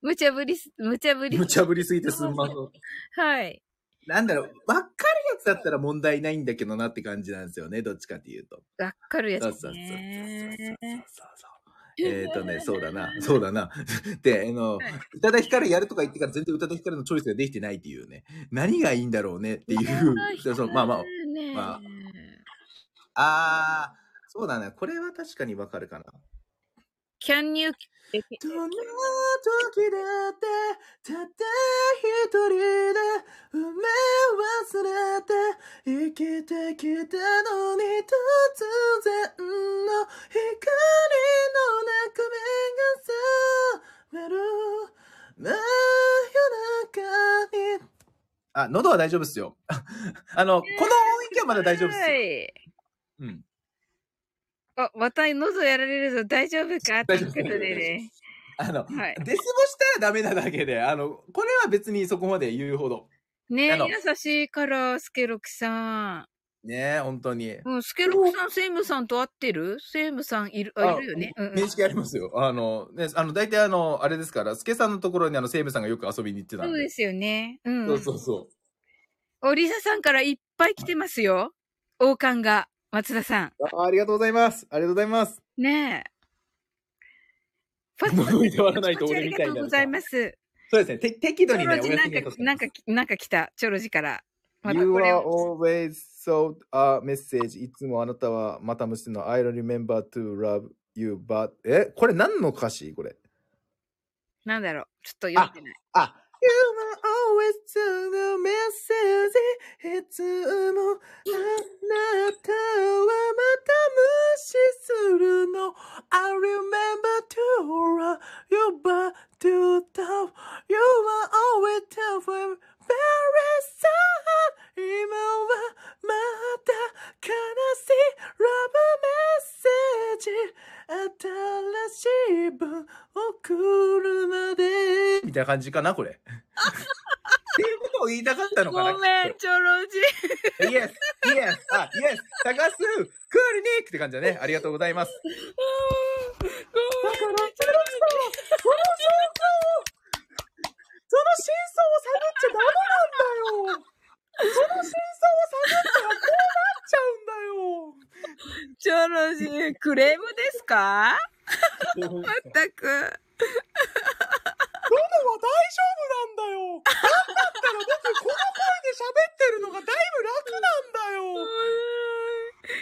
無茶ぶりす、無茶ぶー、り。無茶ぶりすぎてすんません。はい。なんだろう、わかるやつだったら問題ないんだけどなって感じなんですよね、どっちかっていうと。わっかるやつそうそうそうそうね。そうそう。えっとね、そうだな、そうだな。で、あのはい、宇多田ヒカルやるとか言ってから全然宇多田ヒカルのチョイスができてないっていうね。何がいいんだろうねっていう。でそうまあまあ、ねまあー、そうだね。これは確かにわかるかな。Can you, どんな時だって、たった一人で埋め忘れて生きてきたのに突然の光の中目が覚める真夜中にあ、喉は大丈夫っすよ。あの、この音域はまだ大丈夫っすよ。はい。うん。あ、また喉やられるぞ。大丈夫か？ということでね。あの、はい。デスボしたらダメなだけで、あの、これは別にそこまで言うほど。ね優しいから、スケロクさねえ、本当に。ん。うん、スケロクさん、セイムさんと会ってる？セイムさんいる、あ、いるよね。うんうん面識ありますよ。あの、ね、あの、大体あの、あれですから、スケさんのところにあの、セイブさんがよく遊びに行ってたんで。そうですよね。うん。そうそうそおリサさんからいっぱい来てますよ。王冠が。松田さん。う。あありがとうございます。ありがとうございます。ねえ。ファ物に触らないと俺ありみたいになるがとうございます。そうですね。て適度チにね、おョロジなんかなんか、なんか来た。チョロジから。You are を。always so a message. いつもあなたはまた虫の I don't remember to love you, but え？これ何の歌詞？これ。なんだろう。ちょっと読んでない。あ、You are always to the message. いつもあなたはまた無視するの。I remember to love you, but to love you are always tough and very sad. 今はまた悲しいラブメッセージ新しい文送るまでみたいな感じかなこれ。っていうことを言いたかったのかなごめん、チョロジ。Yes, yes, あ、Yes, 探す、クールニックって感じだね。ありがとうございます。ごめん、チョロジ。その真相を探っちゃダメなんだよ。その真相を探ったらこうなっちゃうんだよ。チョロジ、クレームですか？まったく。は大丈夫なんだよ。なんだったら僕この声で喋ってるのがだいぶ楽なんだよ。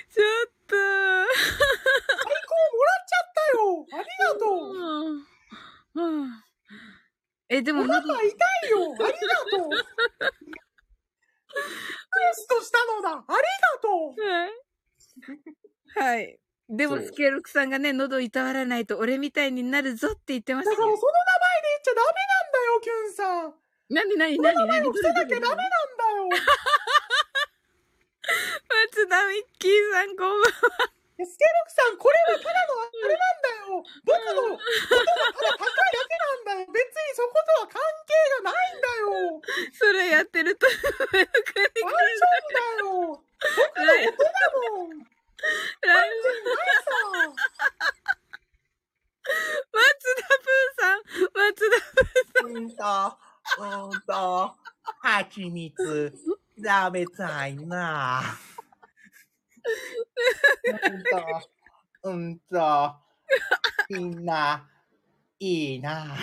ちょっと。アイコンもらっちゃったよ。ありがとう。うんうんえ、でもお腹喉、痛いよ。ありがとう。クエストしたのだ。ありがとう。はい。はい。でも、スケルクさんがね、喉いたわらないと俺みたいになるぞって言ってましたよ。だからその名前で言っちゃダメなんだよ、キュンさん。なになになになに前を伏せなきゃダメなんだよ。松田ミッキーさんこんばんは。いやスケロクさん、これはただのあれなんだよ。僕のことがただ高いだけなんだよ。別にそことは関係がないんだよ。それやってると、上の国大丈夫だよ。僕の音だもん。ライブないさ。松田プーさん、松田うんと、うんと、蜂蜜、食べたいな。うんと、うんと、みんな、いいな。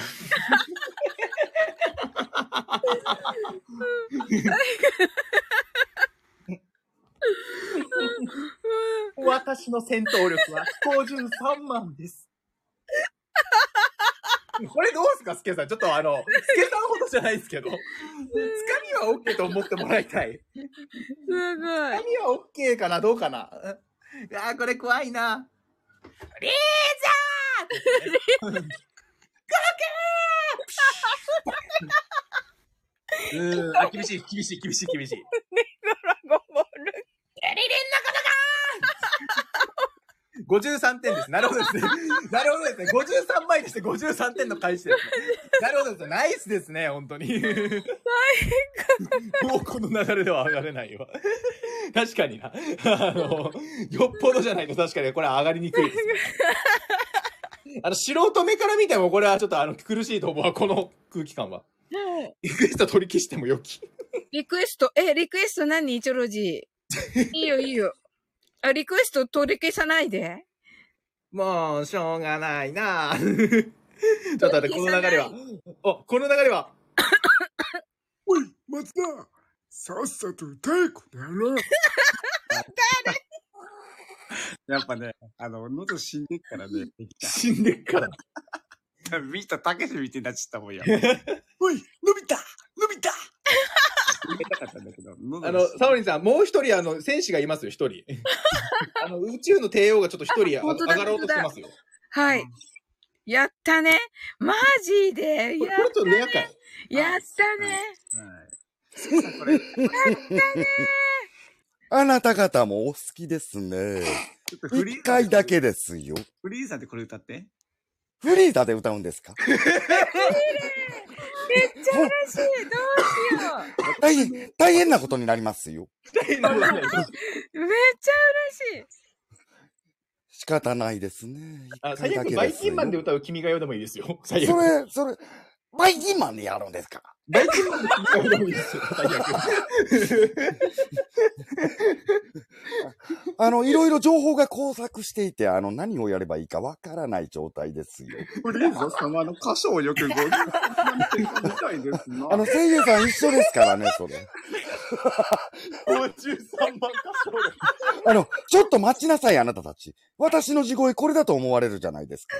私の戦闘力は53万です。これどうすか、スケさん。ちょっとあの、スケさんほどじゃないですけど。は OK と思ってもらいたい。すごいつ。かみは OK かな？どうかな？うんあー、これ怖いな。リーザーうーん、あ、厳しい、厳しい、厳しい、厳しい。ドラゴンボール。エリリンのことか53点です。なるほどですね。なるほどですね。53枚にして53点の返しですね。なるほどですね。ナイスですね、本当に。もうこの流れでは上がれないわ。確かにな。あの、よっぽどじゃないと確かにこれは上がりにくいですね。あの、素人目から見てもこれはちょっとあの、苦しいと思うわ、この空気感は。リクエスト取り消してもよき。リクエスト、え、リクエスト何？チョロジー。いいよ、いいよ。あ、リクエスト取り消さないで。もう、しょうがないな ちょっと待って、この流れは。お、この流れは。おい、松田さっさと歌え、この野郎 やっぱね、あの、喉死んでっからね。死んでっから。ビートたけしみたいになっちゃったもんや。おい、伸びた伸びた言いたかったんだけど、喉喉あの、サオリンさん、もう一人、あの、戦士がいますよ、一人。あの、宇宙の帝王がちょっと一人上がろうとしてますよ。はい。やったね。マジで。やっとレア回。やったね。はい。これ、あなた方もお好きですね。ちょっとフリ一ー、回だけですよ。フリーザでこれ歌って。フリーザで歌うんですか？めっちゃ嬉しい。どうしよ大変、大変なことになりますよ。大変なことになりますう。めっちゃ嬉しい。仕方ないですね。あ最悪、バイキンマンで歌う君が代でもいいですよ。最悪。それ、それ、バイキンマンでやるんですか？バイキンマンで君が代ですよ。最悪。あの、いろいろ情報が交錯していて、あの、何をやればいいかわからない状態ですよ。様の歌唱力50みたいですな。あの、声優さん一緒ですからね、それ。53万歌唱力。あの、ちょっと待ちなさい、あなたたち。私の地声これだと思われるじゃないですか。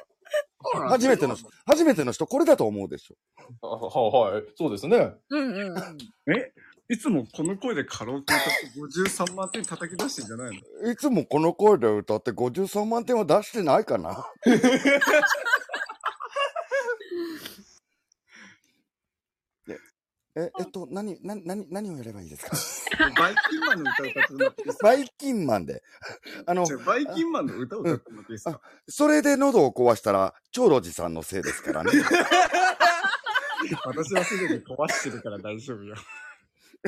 初めての人、初めての人これだと思うでしょ。あはい、はい。そうですね。うんうんうん。えいつもこの声でカラオケ歌って53万点叩き出してんじゃないの？いつもこの声で歌って53万点は出してないかな。え、え、えっと、何、何、何、何をやればいいですか？バイキンマンの歌歌ってもらっていいですか？バイキンマンで。あのバイキンマンの歌を歌ってもらっていいですか？それで喉を壊したら、長老寺さんのせいですからね。私はすでに壊してるから大丈夫よ。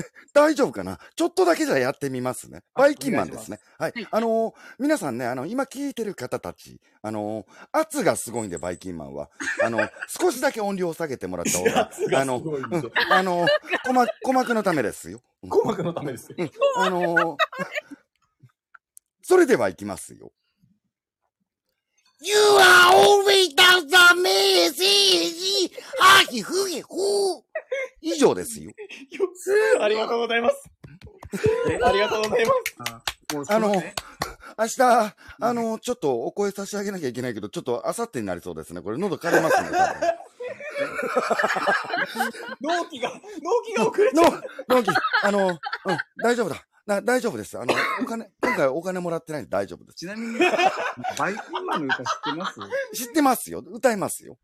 大丈夫かな？ちょっとだけじゃやってみますね。あバイキンマンですね。はいはい。あのー皆さんね、あの、今聞いてる方たち、あのー圧がすごいんで、バイキンマンは。あの、少しだけ音量を下げてもらった方が、あの、うんあの、鼓膜、鼓膜のためですよ。うん鼓膜のためですよ。あのー それでは行きますよ。You are always the message! はひふひふ以上ですよ。ありがとうございます。ありがとうございます。あもうあの明日、あの、ちょっとお声差し上げなきゃいけないけど、ちょっと明後日になりそうですね。これ喉枯れますね。納期が、納期が遅れちゃのう。、のき、あの、うん、大丈夫だ。な大丈夫です。あの、お金、今回お金もらってないんで大丈夫です。ちなみに、バイキンマンの歌知ってます？知ってますよ。歌いますよ。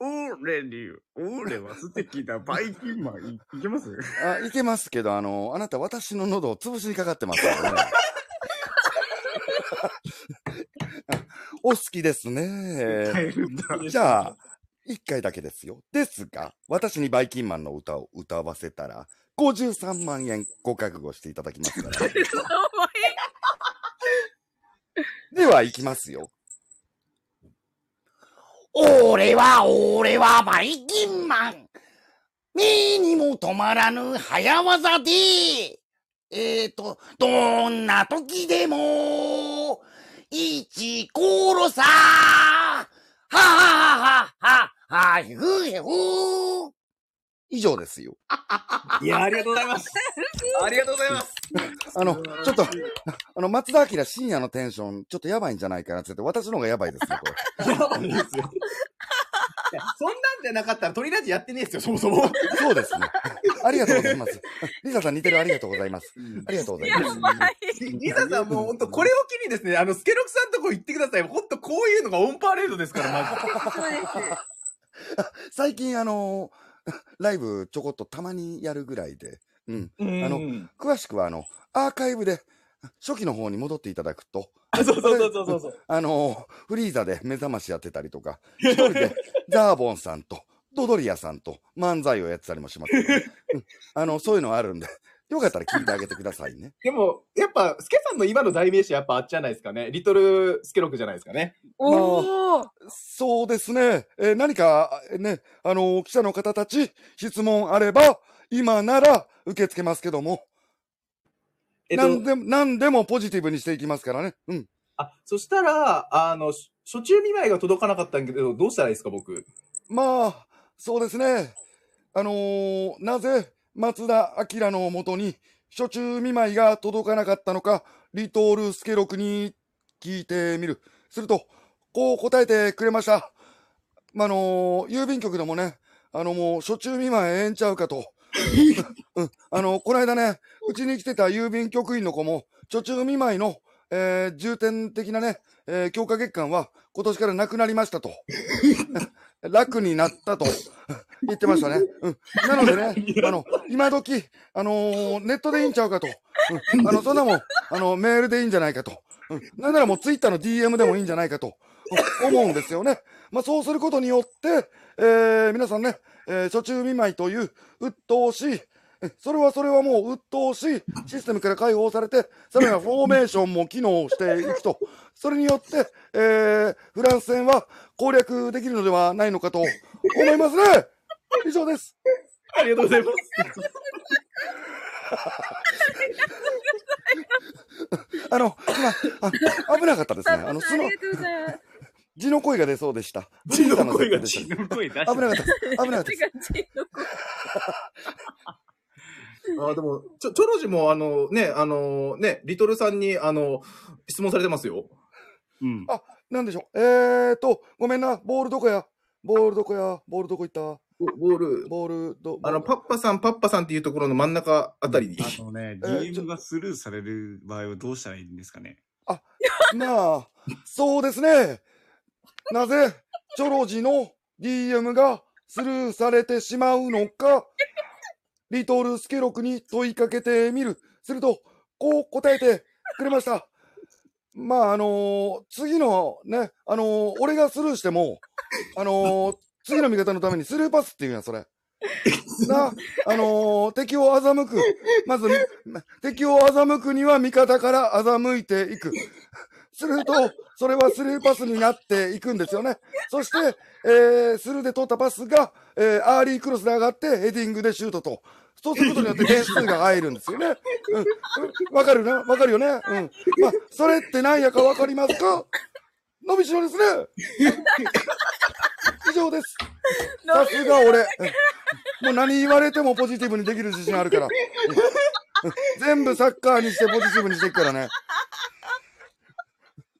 俺に、俺は素敵なバイキンマンい、いけます？あ、いけますけど、あの、あなた私の喉を潰しにかかってますからね。あ お好きですね。じゃあ、一回だけですよ。ですが、私にバイキンマンの歌を歌わせたら、53万円ご覚悟していただきますから。では、行きますよ。俺は、俺はバイキンマン。目にも止まらぬ早技で、えーと、どんな時でも、一殺さははははははひふへふ以上ですよ。いや、ありがとうございます。ありがとうございます。あの、ちょっと、あの、松田明深夜のテンション、ちょっとやばいんじゃないかなって言って、私の方がやばいですよ、これ。やばいですよ。いやそんなんじゃなかったら、鳥ラジやってねえですよ、そもそも。そうですね。ありがとうございます。リサさん似てるありがとうございます。ありがとうございやます。ばい。リサさんもう本当これを機にですね、あの、スケロクさんとこ行ってください。本当こういうのがオンパレードですから、まず。そうです。最近、あの、ライブちょこっとたまにやるぐらいで、うん。うん。あの詳しくは、あの、アーカイブで、初期の方に戻っていただくと、あ そうそうそうそうそう。あの、フリーザで目覚ましやってたりとか、一人でザーボンさんと、ドドリアさんと漫才をやってたりもしますので、うん。あの、そういうのあるんで、よかったら聞いてあげてくださいね。でも、やっぱ、スケさんの今の代名詞はやっぱあっちじゃないですかね。リトルスケロクじゃないですかね。おー。そうですね。えー何か、えーね、あの記者の方たち、質問あれば、今なら受け付けますけども、えっと、何でも、何でもポジティブにしていきますからね。うん。あ、そしたら、あの、し初中見舞いが届かなかったんだけど、どうしたらいいですか、僕？まあ、そうですね。あのーなぜ松田明のもとに初中見舞いが届かなかったのか、リトールスケロクに聞いてみる。すると、こう答えてくれました。まあ、のー郵便局でもね、あのもう初中見舞いええんちゃうかとうん。あの、この間ね、うちに来てた郵便局員の子も、途中見舞いの、えー重点的なね、えー強化月間は今年からなくなりましたと。楽になったと言ってましたね。うん。なのでね、あの、今時、あのーネットでいいんちゃうかと。うん。あの、そんなもん、あの、メールでいいんじゃないかと。うん。なんならもうツイッターの DM でもいいんじゃないかと。うん思うんですよね。まあ、そうすることによって、えー皆さんね、えー初中見舞いという、鬱陶しい、えそれはそれはもう鬱陶しいシステムから解放されて、さらにはフォーメーションも機能していくと。それによって、えーフランス戦は攻略できるのではないのかと思いますね。以上です。ありがとうございます。あの、今、あ危なかったですね。あの、そのありがとうございます。字の声が出そうでした。字の声が設定でした危なかった。危なかった。あでも、ちょ、チョロジも、あの、ね、あの、ね、リトルさんに、あの、質問されてますよ。うん。あ、なんでしょう。えーと、ごめんな。ボールどこや？ボールどこや？ボールどこ行った？ボボール、ボールど、あの、パッパさん、パッパさんっていうところの真ん中あたりに。あのね、DM がスルーされる場合はどうしたらいいんですかね。まあ、そうですね。なぜ、チョロジの DM がスルーされてしまうのか、リトルスケロクに問いかけてみる。すると、こう答えてくれました。まあ、あのー次のね、あのー俺がスルーしても、あのー次の味方のためにスルーパスって言うんや、それ。な、あのー敵を欺く。まず、敵を欺くには味方から欺いていく。すると、それはスルーパスになっていくんですよね。そして、えー、スルーで取ったパスが、えー、アーリークロスで上がって、ヘディングでシュートと。そうすることによって点数が入るんですよね。うん。うんわかるな？わかるよね？うん。まあ、それって何やかわかりますか？伸びしろですね。以上です。さすが俺。もう何言われてもポジティブにできる自信あるから。全部サッカーにしてポジティブにしていくからね。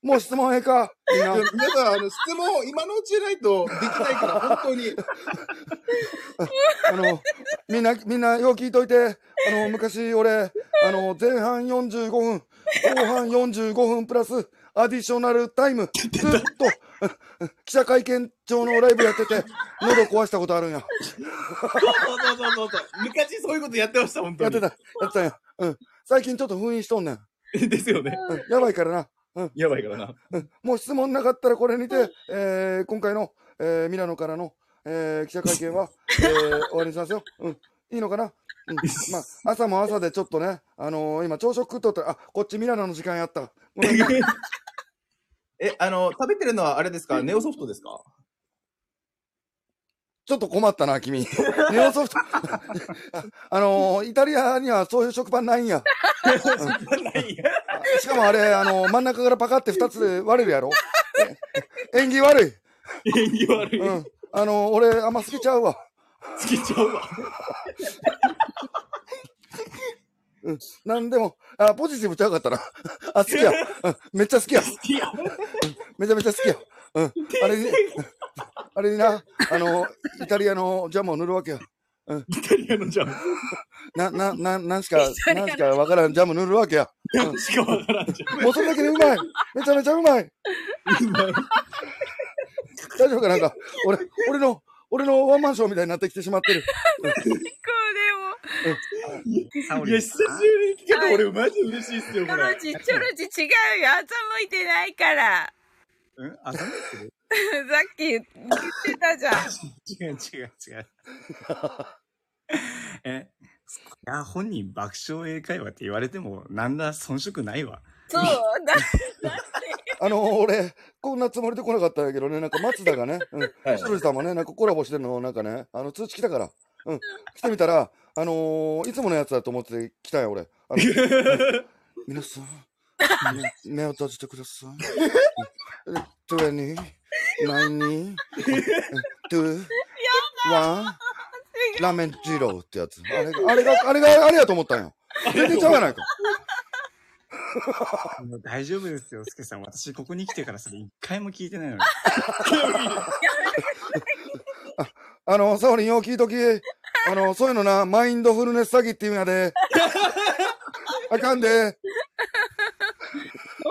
もう質問ええかみんな。皆さん、あの、質問、今のうちじゃないとできないから、本当に。あの、みんな、みんなよう聞いといて、あの、昔俺、あの、前半45分、後半45分プラス、アディショナルタイム、ずっと、記者会見場のライブやってて、喉壊したことあるんや。そうそうそうそうそう。昔そういうことやってました、本当に。やってた、やってたんや。うん。最近ちょっと封印しとんねん。た。ですよね。うん、やばいからな。やばいからな。うんもう質問なかったらこれにて、えー今回の、えーミラノからの、えー記者会見は、えー終わりにしますよ。うん。いいのかな？うん。まあ、朝も朝でちょっとね、あのー今朝食食っとったら、あ、こっちミラノの時間やった。ごめんな え、あの、食べてるのはあれですか？ネオソフトですか？ちょっと困ったな、君。ネオソフト。あのーイタリアにはそういう食パンないんや。しかもあれ、あのー真ん中からパカって二つで割れるやろえ縁起悪い。演技悪い。うん。あのー俺、あんま好きちゃうわ。つけちゃうわ。うん。なんでも、あ、ポジティブちゃうかったな。あ、好きや。うん。めっちゃ好きや。いや、めちゃめちゃ好きや。うん。あれに、あれにな、あの、イタリアのジャムを塗るわけや。イタリアのジャム。な、な、な、なんしか、なんしかわからんジャム塗るわけや。うんしかわからんじゃん。もうそれだけでうまい。めちゃめちゃうまい。大丈夫かなんか、俺、俺の、俺のワンマンショーみたいになってきてしまってる。こいや、久しぶりに聞けた俺、マジ嬉しいっすよ。これ。チョロジ、チョロジ違うよ。朝向いてないから。うん？あ、そ うさっき言ってたじゃん。違う違う違う。え、いや、本人爆笑英会話って言われても、なんだ遜色ないわ。そう、だ、あの、俺、こんなつもりで来なかったんやけどね、なんか松田がね、うん、はいしろりさんもね、なんかコラボしてるの、なんかね、あの、通知来たから、うん、来てみたら、あのーいつものやつだと思って来たんや、俺。あの皆さん、ね目を閉じてください。トゥエニー、ナイニー、トゥ、ワン、ラーメン二郎ってやつ。あれが、あれが、あれが、あれやと思ったんよ。全然ちゃうやないか。もう大丈夫ですよ、スケさん。私、ここに来てからそれ一回も聞いてないのに。あの、サオリンよう聞いとき。ああの、そういうのな、マインドフルネス詐欺っていうんやで。あかんで。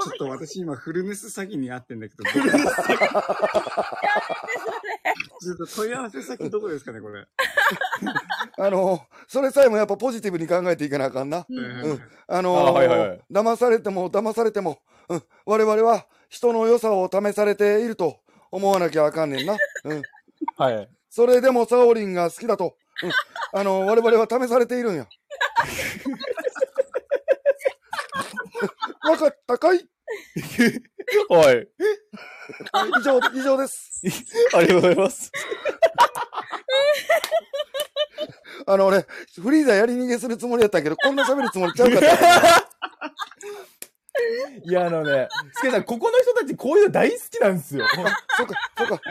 ちょっと私今フルネス詐欺にあってんだけど、どこですかちょっと問い合わせ先どこですかね、これ。あの、それさえもやっぱポジティブに考えていかなあかんな。うんうん。あのあはいはいはい騙されても騙されても、うん。我々は人の良さを試されていると思わなきゃあかんねんな。うん。はい。それでもサオリンが好きだと。うん。あの、我々は試されているんや。わかったかい？はい。以上、以上です。ありがとうございます。あの、俺、フリーザやり逃げするつもりやったけど、こんな喋るつもりちゃうかった。いや、あのね、スケさん、ここの人たちこういうの大好きなんですよ。そっか、そっか。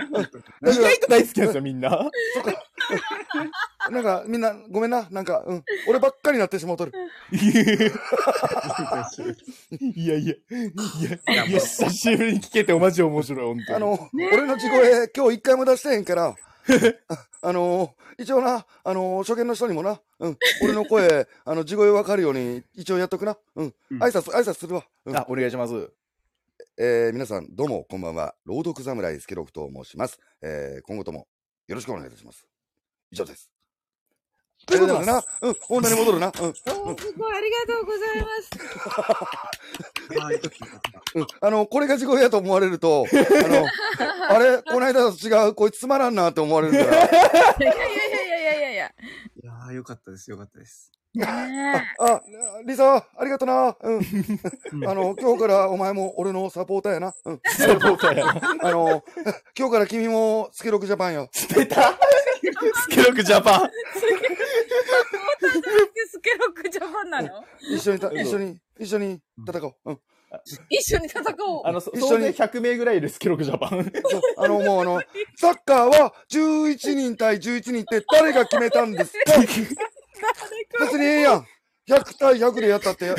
意外と大好きなんですよ、みんな。そっか。なんか、みんな、ごめんな。なんか、うん。俺ばっかりなってしもうとる。いやいや、いや、いや、久しぶりに聞けてマジ面白い、本当に。あの、俺の地声、今日一回も出してへんから、あ あの一応な、あの初見の人にもな、うん、俺の声、あの、地声わかるように、一応やっとくな。うん。挨拶、挨拶するわ。うん、あ、お願いします。えー、皆さん、どうも、こんばんは。朗読侍、スケロクと申します。えー、今後とも、よろしくお願いいたします。以上です。ということでな、うん、本題に戻るな。うん。すごい、ありがとうございます。あの、これが地声やと思われると、あの、あれ、この間と違う、こいつつまらんなって思われるから。い やいやいやいやいやいやいや。いやー、よかったです、よかったです。ねあ、リサ、ありがとな。うん。あの、今日からお前も俺のサポーターやな。うん。サポーターやな。あの、今日から君もスケロクジャパンよ。出たスケロクジャパン。えスケロックジャパンなの？一緒にた、一緒に、一緒に戦おう。うん。一緒に戦おう。あの、そ一緒に総勢100名ぐらいいるスケロクジャパン。あの、もうあの、サッカーは11人対11人って誰が決めたんですか？別にええやん。100対100でやったって。ええ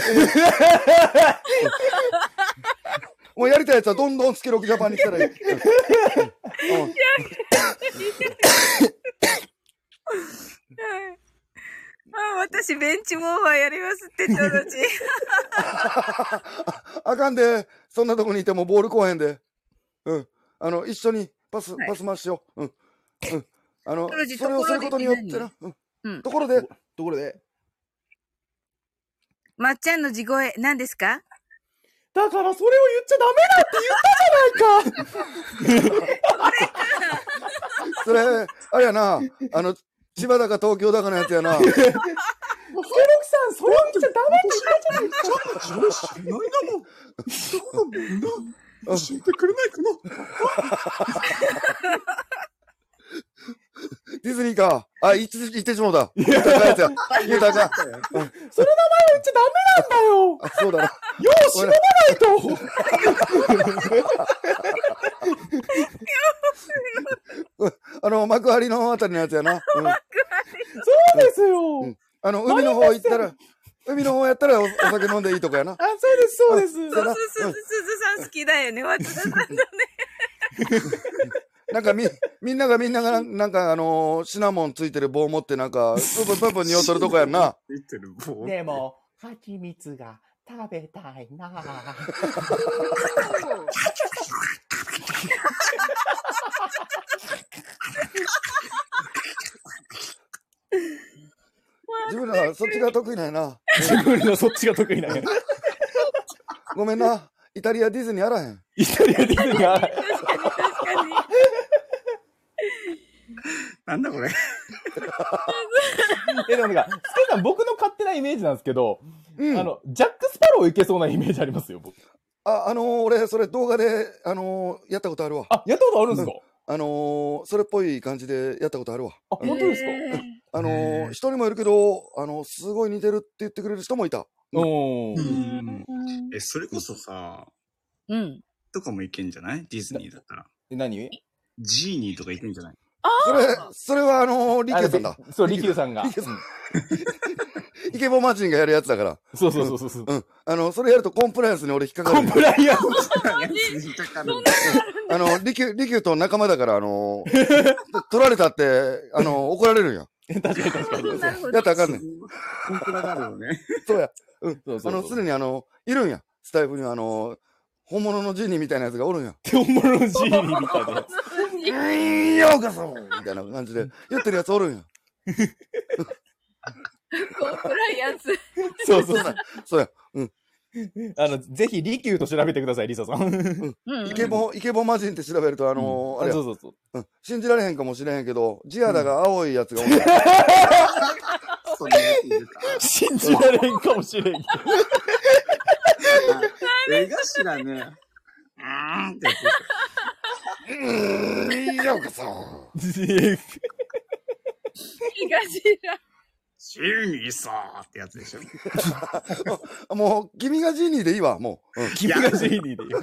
もうやりたいやつはどんどんスケロクジャパンに来たらいい。あ私、ベンチモーバーやりますって、ちょうどち。あかんで、そんなとこにいてもボール来おへんで。うん。あの、一緒にパス、はいパス回しよう。うん。うん。あのそれをすることによってな。うん。ところで、ところで。まっちゃんの地声、何ですか？だからそれを言っちゃダメだって言ったじゃないか それ、あれやな、あの、千葉だか東京だかのやつやな。スケロクさん、それを言っちゃダメって言ったじゃないかそれ知らないだもん。そうなんだ。教えてくれないかな。ディズニーか。あ、言って、言ってしもうた。言ったかんやつや。言ったかその名前を言っちゃダメなんだよあ、そうだな。よう忍ばないと あの、幕張のあたりのやつやな。うん。そうですよ、うんあの、海の方行ったら、海の方やったらおお酒飲んでいいとこやな。あ、そうです、そうです。すすすすずさん好きだよね、松田さんだね。なんかみ、みんながみんながなんなんかあのーシナモンついてる棒持ってなんか、プープープープー匂っとるとこやんな。言ってる棒。でも、蜂蜜が食べたいな自分らそっちが得意なんやな。自分のそっちが得意なんや。ごめんな。イタリアディズニーあらへん。イタリアディズニーが、確かに確かに。なんだこれ。え、でもなんか、スケさん僕の勝手なイメージなんですけど、うん。あの、ジャック・スパローいけそうなイメージありますよ、僕。あ、あのー俺、それ動画で、あのーやったことあるわ。あ、やったことあるんですか、あのーそれっぽい感じでやったことあるわ。あ、本当ですか、えーあの人にもいるけど、あのすごい似てるって言ってくれる人もいた。おー。うんえ、それこそさ、うん。とかもいけんじゃない？ディズニーだったら。え何？ジーニーとかいけんじゃない？それ、それはあのーリキューさんだ。あそう、リキューさんが。リキューさんイケボマジンがやるやつだから。そうそうそうそうそう。うん。あの、それやるとコンプライアンスに俺引っかかるコン。プライアンス。引っかかるあの、リキュー、リキューと仲間だから、あのー 取られたって、あのー怒られるんや。確かに確かに。やったらあかんねん。本当だからよね。そうや。うん。そうそうそうあの、すでにあの、いるんや。スタイフにはあの、本物のジーニーみたいなやつがおるんや。本物のジーニーみたいなやつ。うーん、ようこそみたいな感じで言ってるやつおるん や。コンプライアンス。そうそうそう。そうや。うん。あの、ぜひ、リキューと調べてください、リサさん。うんイケボ、イケボマジンって調べると、あのー、あれやそうそうそう。うん信じられへんかもしれへんけど、地肌が青いやつがおる。そんなやつい。信じられんかもしれんけど。絵頭ね。うーんってやつ。うーん、ようこそ。いがしら。ジーニーさーってやつでしょ。もう、君がジーニーでいいわ、もう。うん君がジーニーでいいよ。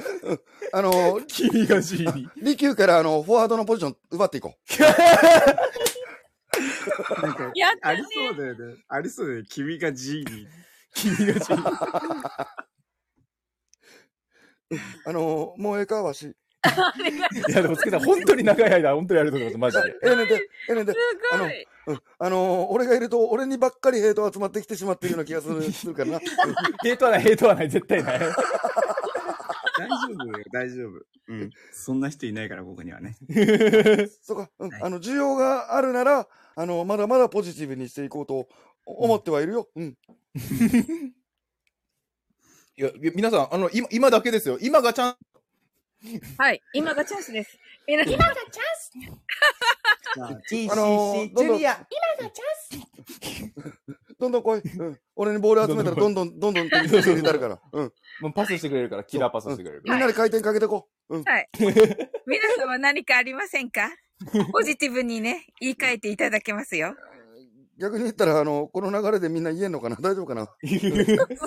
あのー、君がジーニー。利休からあの、フォワードのポジション奪っていこなんか、やったねありそうだよね。ありそうだよね。君がジーニー。君がジーニー。う。あのー、もうええか、わし。いや、でも、つけた本当に長い間、本当にありがとうございます、マジで。ええねんで、ええねんで。すあの。あのー、俺がいると、俺にばっかりヘイト集まってきてしまってるような気がする、するからな。ヘイトはない、ヘイトはない、絶対ない。大丈夫よ、大丈夫。うん。そんな人いないから、ここにはね。そうか、うんはいあの、需要があるなら、あの、まだまだポジティブにしていこうと思ってはいるよ。うん。いや、皆さん、あの、今、今だけですよ。今がちゃん、はい。今がチャンスです。皆さん、今がチャンスあ、あのー、どんどん、どんどん来い。うん。俺にボール集めたら、どんどん、どんどん手に入れたるから。うん。もうパスしてくれるから、キラーパスしてくれる。みんなで回転かけてこう。うん。はい。皆様何かありませんかポジティブにね、言い換えていただけますよ。逆に言ったら、あの、この流れでみんな言えんのかな？大丈夫かな？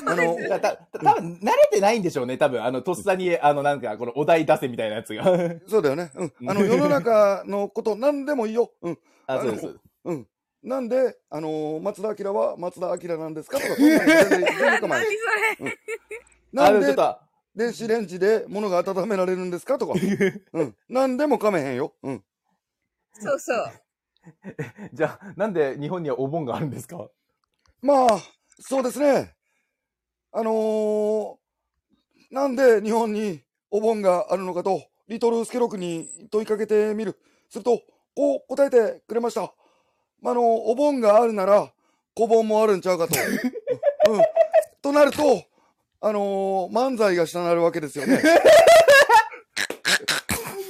あの、た、た、た多分慣れてないんでしょうね、多分。あの、とっさに、あの、なんか、このお題出せみたいなやつが。そうだよね。うん。あの、世の中のこと、何でもいいよ。うん。あ、そうです。そうん。なんで、あのー松田明は松田明なんですか？とか、そんなの全然全然構わない。何それ。あ、なんで電子レンジで物が温められるんですか？とか。うん。なんでも噛めへんよ。うん。そうそう。じゃあ、なんで日本にはお盆があるんですか？まあ、そうですね。あのー、なんで日本にお盆があるのかと、リトルスケロクに問いかけてみる。すると、こう答えてくれました。まあ、あの、お盆があるなら、小盆もあるんちゃうかと。うん。となると、あのー漫才が下なるわけですよね。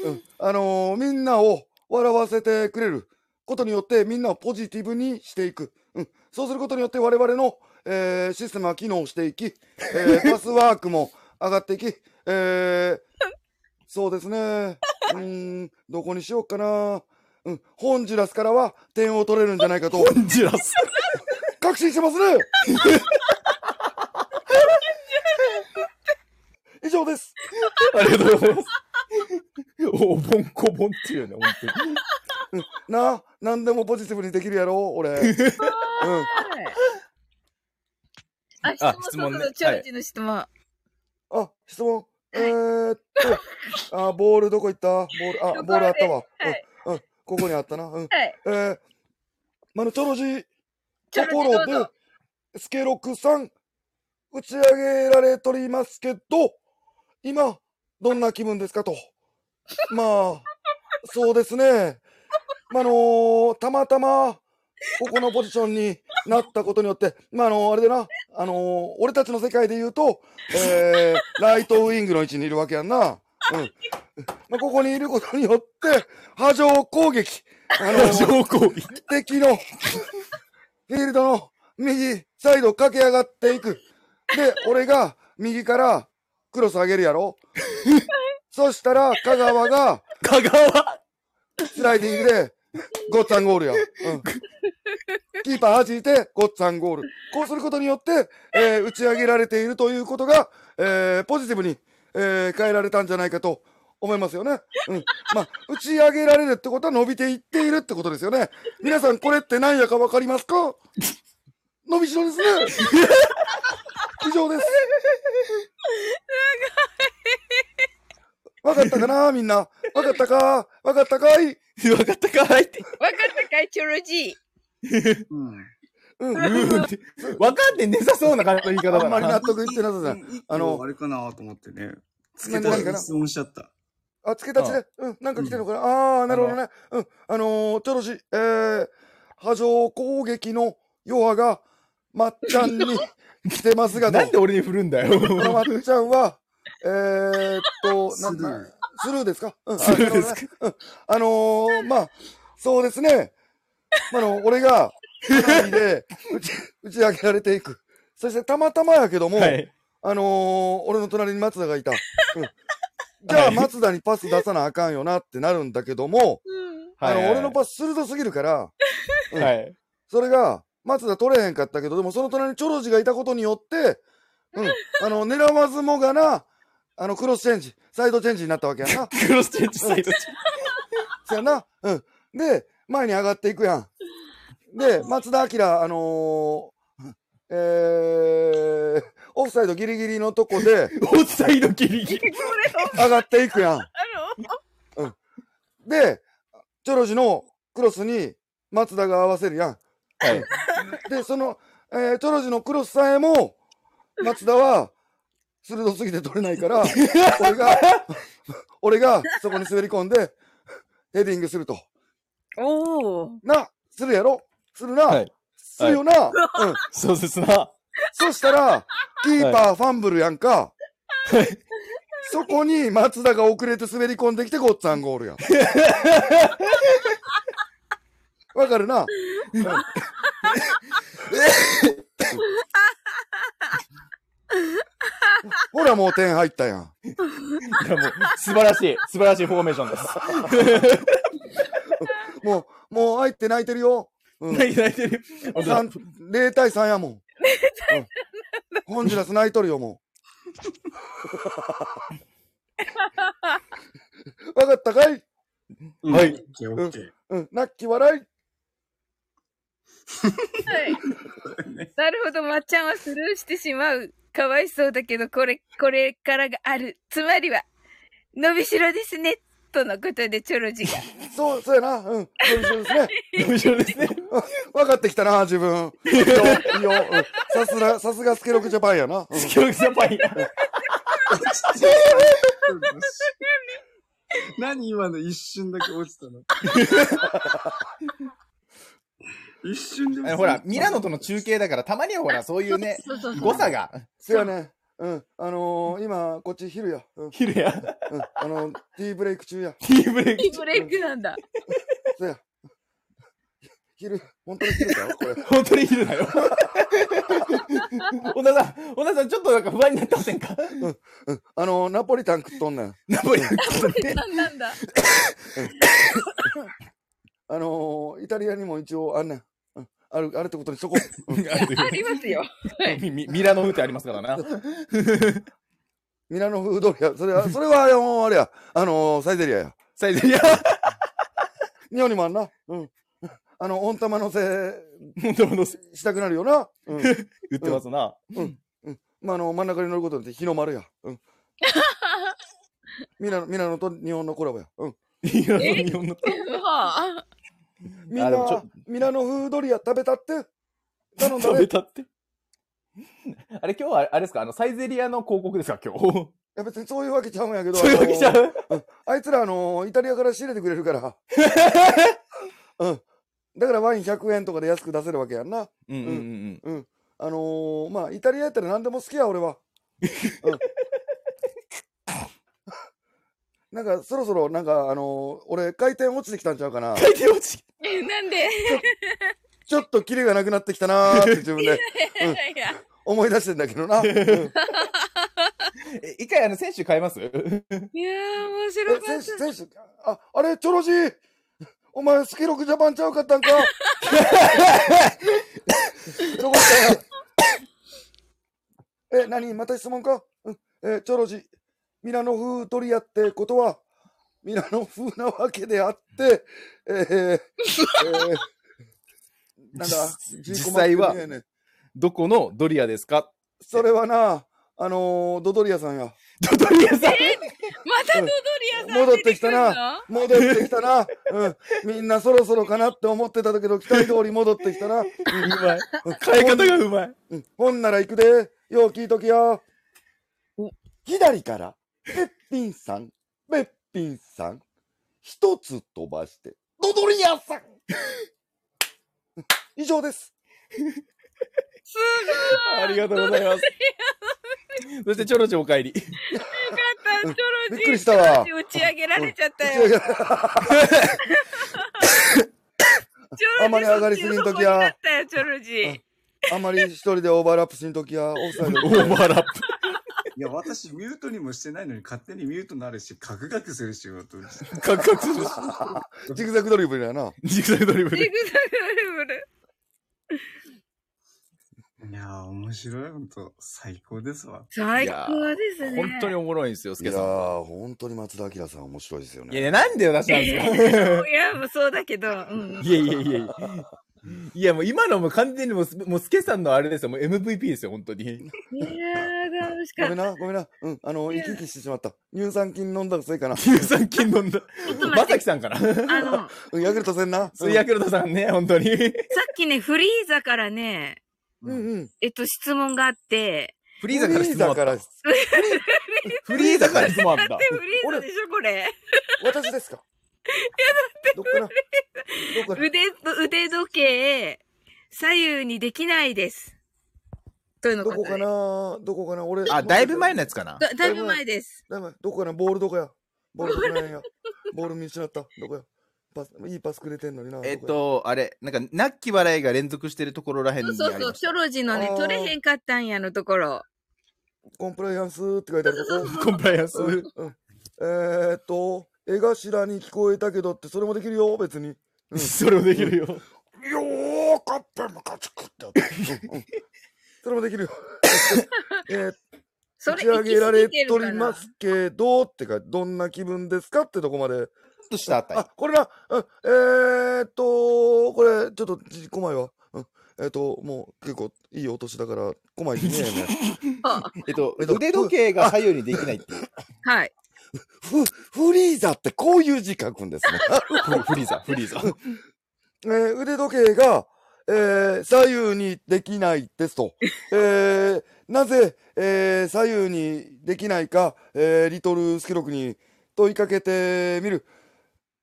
うん、あのーみんなを笑わせてくれることによって、みんなをポジティブにしていく。うん。そうすることによって我々の、えーシステムは機能していき、えー パスワークも上がっていき、えーそうですね。うーん、どこにしようかな。うん、ホンジュラスからは点を取れるんじゃないかとジラス。確信してますね。以上です。ありがとうございます。お盆こぼんっていうね、本当に。なあ、何でもポジティブにできるやろ、俺。うん。あ、質あ問、質問ねそろそろチョウジの質問。あ、質問。えー、っと、あ、ボールどこ行った？ボール、あ、ボールあったわ。はいうん、うん、ここにあったな。うん。はい。えー、まの、チョロジチョところで、スケロクさん、打ち上げられとりますけど、今、どんな気分ですかと。まあ、そうですね。まあ、あのーたまたま、ここのポジションになったことによって、まあ、あのーあれでな、あのー俺たちの世界で言うと、えー、ライトウィングの位置にいるわけやんな。うん。まあ、ここにいることによって、波状攻撃。あのー上皇敵のフィールドの右サイド駆け上がっていく。で、俺が右からクロス上げるやろ そしたら香川が香川スライディングでゴッツァンゴールや。うん。キーパー弾いてゴッツァンゴール。こうすることによって、えー打ち上げられているということが、えーポジティブに、えー変えられたんじゃないかと思いますよね。うん。まあ、打ち上げられるってことは伸びていっているってことですよね。皆さんこれって何やかわかりますか？伸びしろですね。以上です。わかったかなみんな？わかったか？わかったかい？わかったかいって。わかったかい、チョロジ うん。うん。うーんって。分かってねさそうな感じの言い方だあんまり納な。得いってなさそう一あの個あれかなと思ってね。つけたら質問しちゃった。あ、付け立ちで、うん、なんか来てるのかな、ああー、なるほどね。うん、あのー、ちょろし、えー、波状攻撃の余波が、まっちゃんに 来てますがと、なんで俺に振るんだよ。このまっちゃんは、えーっと、なスルーなスルーですか？うん、スルーですあなるほどねうん、あのー、まあ、そうですね。あの、俺が、で打ち、打ち上げられていく。そして、たまたまやけども、はい。あのー、俺の隣に松田がいた。うん。じゃあ、はい松田にパス出さなあかんよなってなるんだけども、うん。あの、はい俺のパス鋭すぎるから、うんはい。それが、松田取れへんかったけど、でもその隣にチョロジがいたことによって、うん、あの、狙わずもがな、あの、クロスチェンジ、サイドチェンジになったわけやな。クロスチェンジサイドチェンジ。そやな。うん。で、前に上がっていくやん。で、松田明、あのー、えー、オフサイドギリギリのとこでオフサイドギリギリ。上がっていくやん。あの、で、チョロジのクロスに松田が合わせるやん。はい。で、その、えー、チョロジのクロスさえも、松田は、鋭すぎて取れないから、俺が、俺がそこに滑り込んで、ヘディングすると。おお。な、するやろ？するな、はいするよな、うん。そうですな。そしたら、キーパーファンブルやんか。そこに松田が遅れて滑り込んできてごっつぁんゴールやん。わかるな、うん ほらもう点入ったやん。いやもう、素晴らしい、素晴らしいフォーメーションです。もう、もう入って泣いてるよ。うん。泣いて泣いてる。本当だ三0対3やもん。うんホンジュラス泣いとるよ、もう。わかったかい？はいオッケーオッケー。うん、泣き笑い。はい。なるほど、まっちゃんはスルーしてしまう。かわいそうだけど、これ、これからがある。つまりは、伸びしろですね。とのことで、チョロジが。そう、そうやな。うん。そうそうですね。面白いですね。分かってきたな、自分。いいよ、いいよ。うんさすが、さすがスケロクジャパンやな。うん教育ジャパンや。何今の一瞬だけ落ちたの？一瞬で落ちたほら、ミラノとの中継だから、たまにはほら、そういうね、そうそうそう。誤差が、そうやね。うん。あのー、今、こっち昼や。うん。昼や、うん。あの、ティーブレイク中や。ティーブレイクティーブレイクなんだ。そうや。昼、本当に昼だよ、これ。本当に昼だよ。小田さん、小田さん、ちょっとなんか不安になってませんか？うん。あのー、ナポリタン食っとんねん。ナポリタン食ってねなんなんだ。あのー、イタリアにも一応あんねん。うん。ある、あるってことにしとこう。うんありますよ。ミミミラノ風ってありますからな。ミラノ風ドリア。それは、それは、あのあれや。あのー、サイゼリアや。サイゼリア、日本にもあんな。うん。あの、温玉のせ本当のせしたくなるよな。うん。売ってますな。まあ、あの、真ん中に乗ることによって日の丸や。うん。ミラノ、ミラノと日本のコラボや。うん。ミラノ日本の。はあ。みんなミラノ風ドリア食べたって。頼んだ食べね。たって？あれ、今日はあれですか？あの、サイゼリアの広告ですか？今日。いや別にそういうわけちゃうんやけど。そういうわけちゃう？あいつら、あのイタリアから仕入れてくれるから。うん。だからワイン100円とかで安く出せるわけやんな。うんうんうんうん。あのー、まあ、イタリアやったら何でも好きや、俺は。うん。なんか、そろそろ、なんか、あのー、俺、回転落ちてきたんちゃうかな。回転落ち。え、なんで？ちょっとキレがなくなってきたなーって自分で。いや、思い出してんだけどな。うん。え、一回あの、選手変えます？いやー、面え白かっ選手、選手、あ、あれ、チョロジー？お前、スケロクジャパンちゃうかったんか？どこ行ったよえ、何？また質問か？うん。え、チョロジー、ミラノ風ドリアってことは、ミラノ風なわけであって、えー、えー、なんだ？実際はどこのドリアですか？それはな、あのードドリアさんや。ドドリアさん？またドドリアさん戻ってきたなな。戻ってきたな。うん。みんなそろそろかなって思ってたけど、期待通り戻ってきたな。うん、うまい。変え方がうまい。うん。ほんなら行くで。よう聞いときや。左から、べっぴんさん、べっぴんさん。一つ飛ばして、ドドリアさん 以上です。すありがとうございます。そして、チョロチョお帰り。ごい。よかった、チョロジー。びっくりしたわ打ち上げられちゃったよ。あんまり上がりすぎんときやそっちの方になったよ、チョロジー。あんまり一人でオーバーラップしんときや、オフサイド。オーバーラップ。いや、私ミュートにもしてないのに勝手にミュートになるし、カクカクする仕事。カクカクするし。ジグザグドリブルやな。ジグザグドリブル。ジグザグドリブル。いやー、面白い、ほんと。最高ですわ。最高ですね。本当におもろいんですよ、スいやケさん。ー、本当に松田明さん面白いですよね。いや、なんでよ、出したんですかいや、もうそうだけど。うん。いやいやいやいや。いや、もう今のもう完全にもう、もうスケさんのあれですよ。もう MVP ですよ、本当に。いやー、楽しかった。ごめんな、ごめんな。うん、あの、生き生きしてしまった。乳酸菌飲んだせいかな。乳酸菌飲んだ。ちょっとま待って。さきさんかな。あの、さ うん、ヤクルトせんな。スヤクルトさんね、本当に。っきね、フリーザからね、うんうん。えっと、質問があって、フリーザから質問あった。フリーザからフリーザから質問あった だって。フリーザでしょ、これ。私ですか？どっからどっから？腕、腕時計、左右にできないです。というのどこかねな？どこかな？俺。あ、だいぶ前のやつかな。だだいぶ前です。だいぶ前どこかな？ボールどこや？ボールどこなんや？ボール見失った？どこや？パス、いいパスくれてんのにな。えっどと、あれ、なんか、なっき笑いが連続してるところらへんそうそうそう、まョロジのねあ、ー取れへんかったんやのところ。こコンプライアンスって書いてあるとこ。コンプライアンス？うんうんえーっと、絵頭に聞こえたけどって、それもできるよ、別に。うん それもできるよ。よーかっぺムカつくって。うんうん それもできるよ。えー打ち上げられととりますけど、ってか、どんな気分ですかってとこまで。としたあたりあ、。これな、うんえーっと、これ、ちょっと、じこまいわ。うんえーっと、もう、結構、いいお年だから、こまいねえね。えっと、えっと腕時計が左右にできないっていう。はい。フ、フリーザってこういう字書くんですね。フフリーザ、フリーザ。えー腕時計が、えー左右にできないですと。えーなぜ、えー左右にできないか、えーリトルスケロクに問いかけてみる。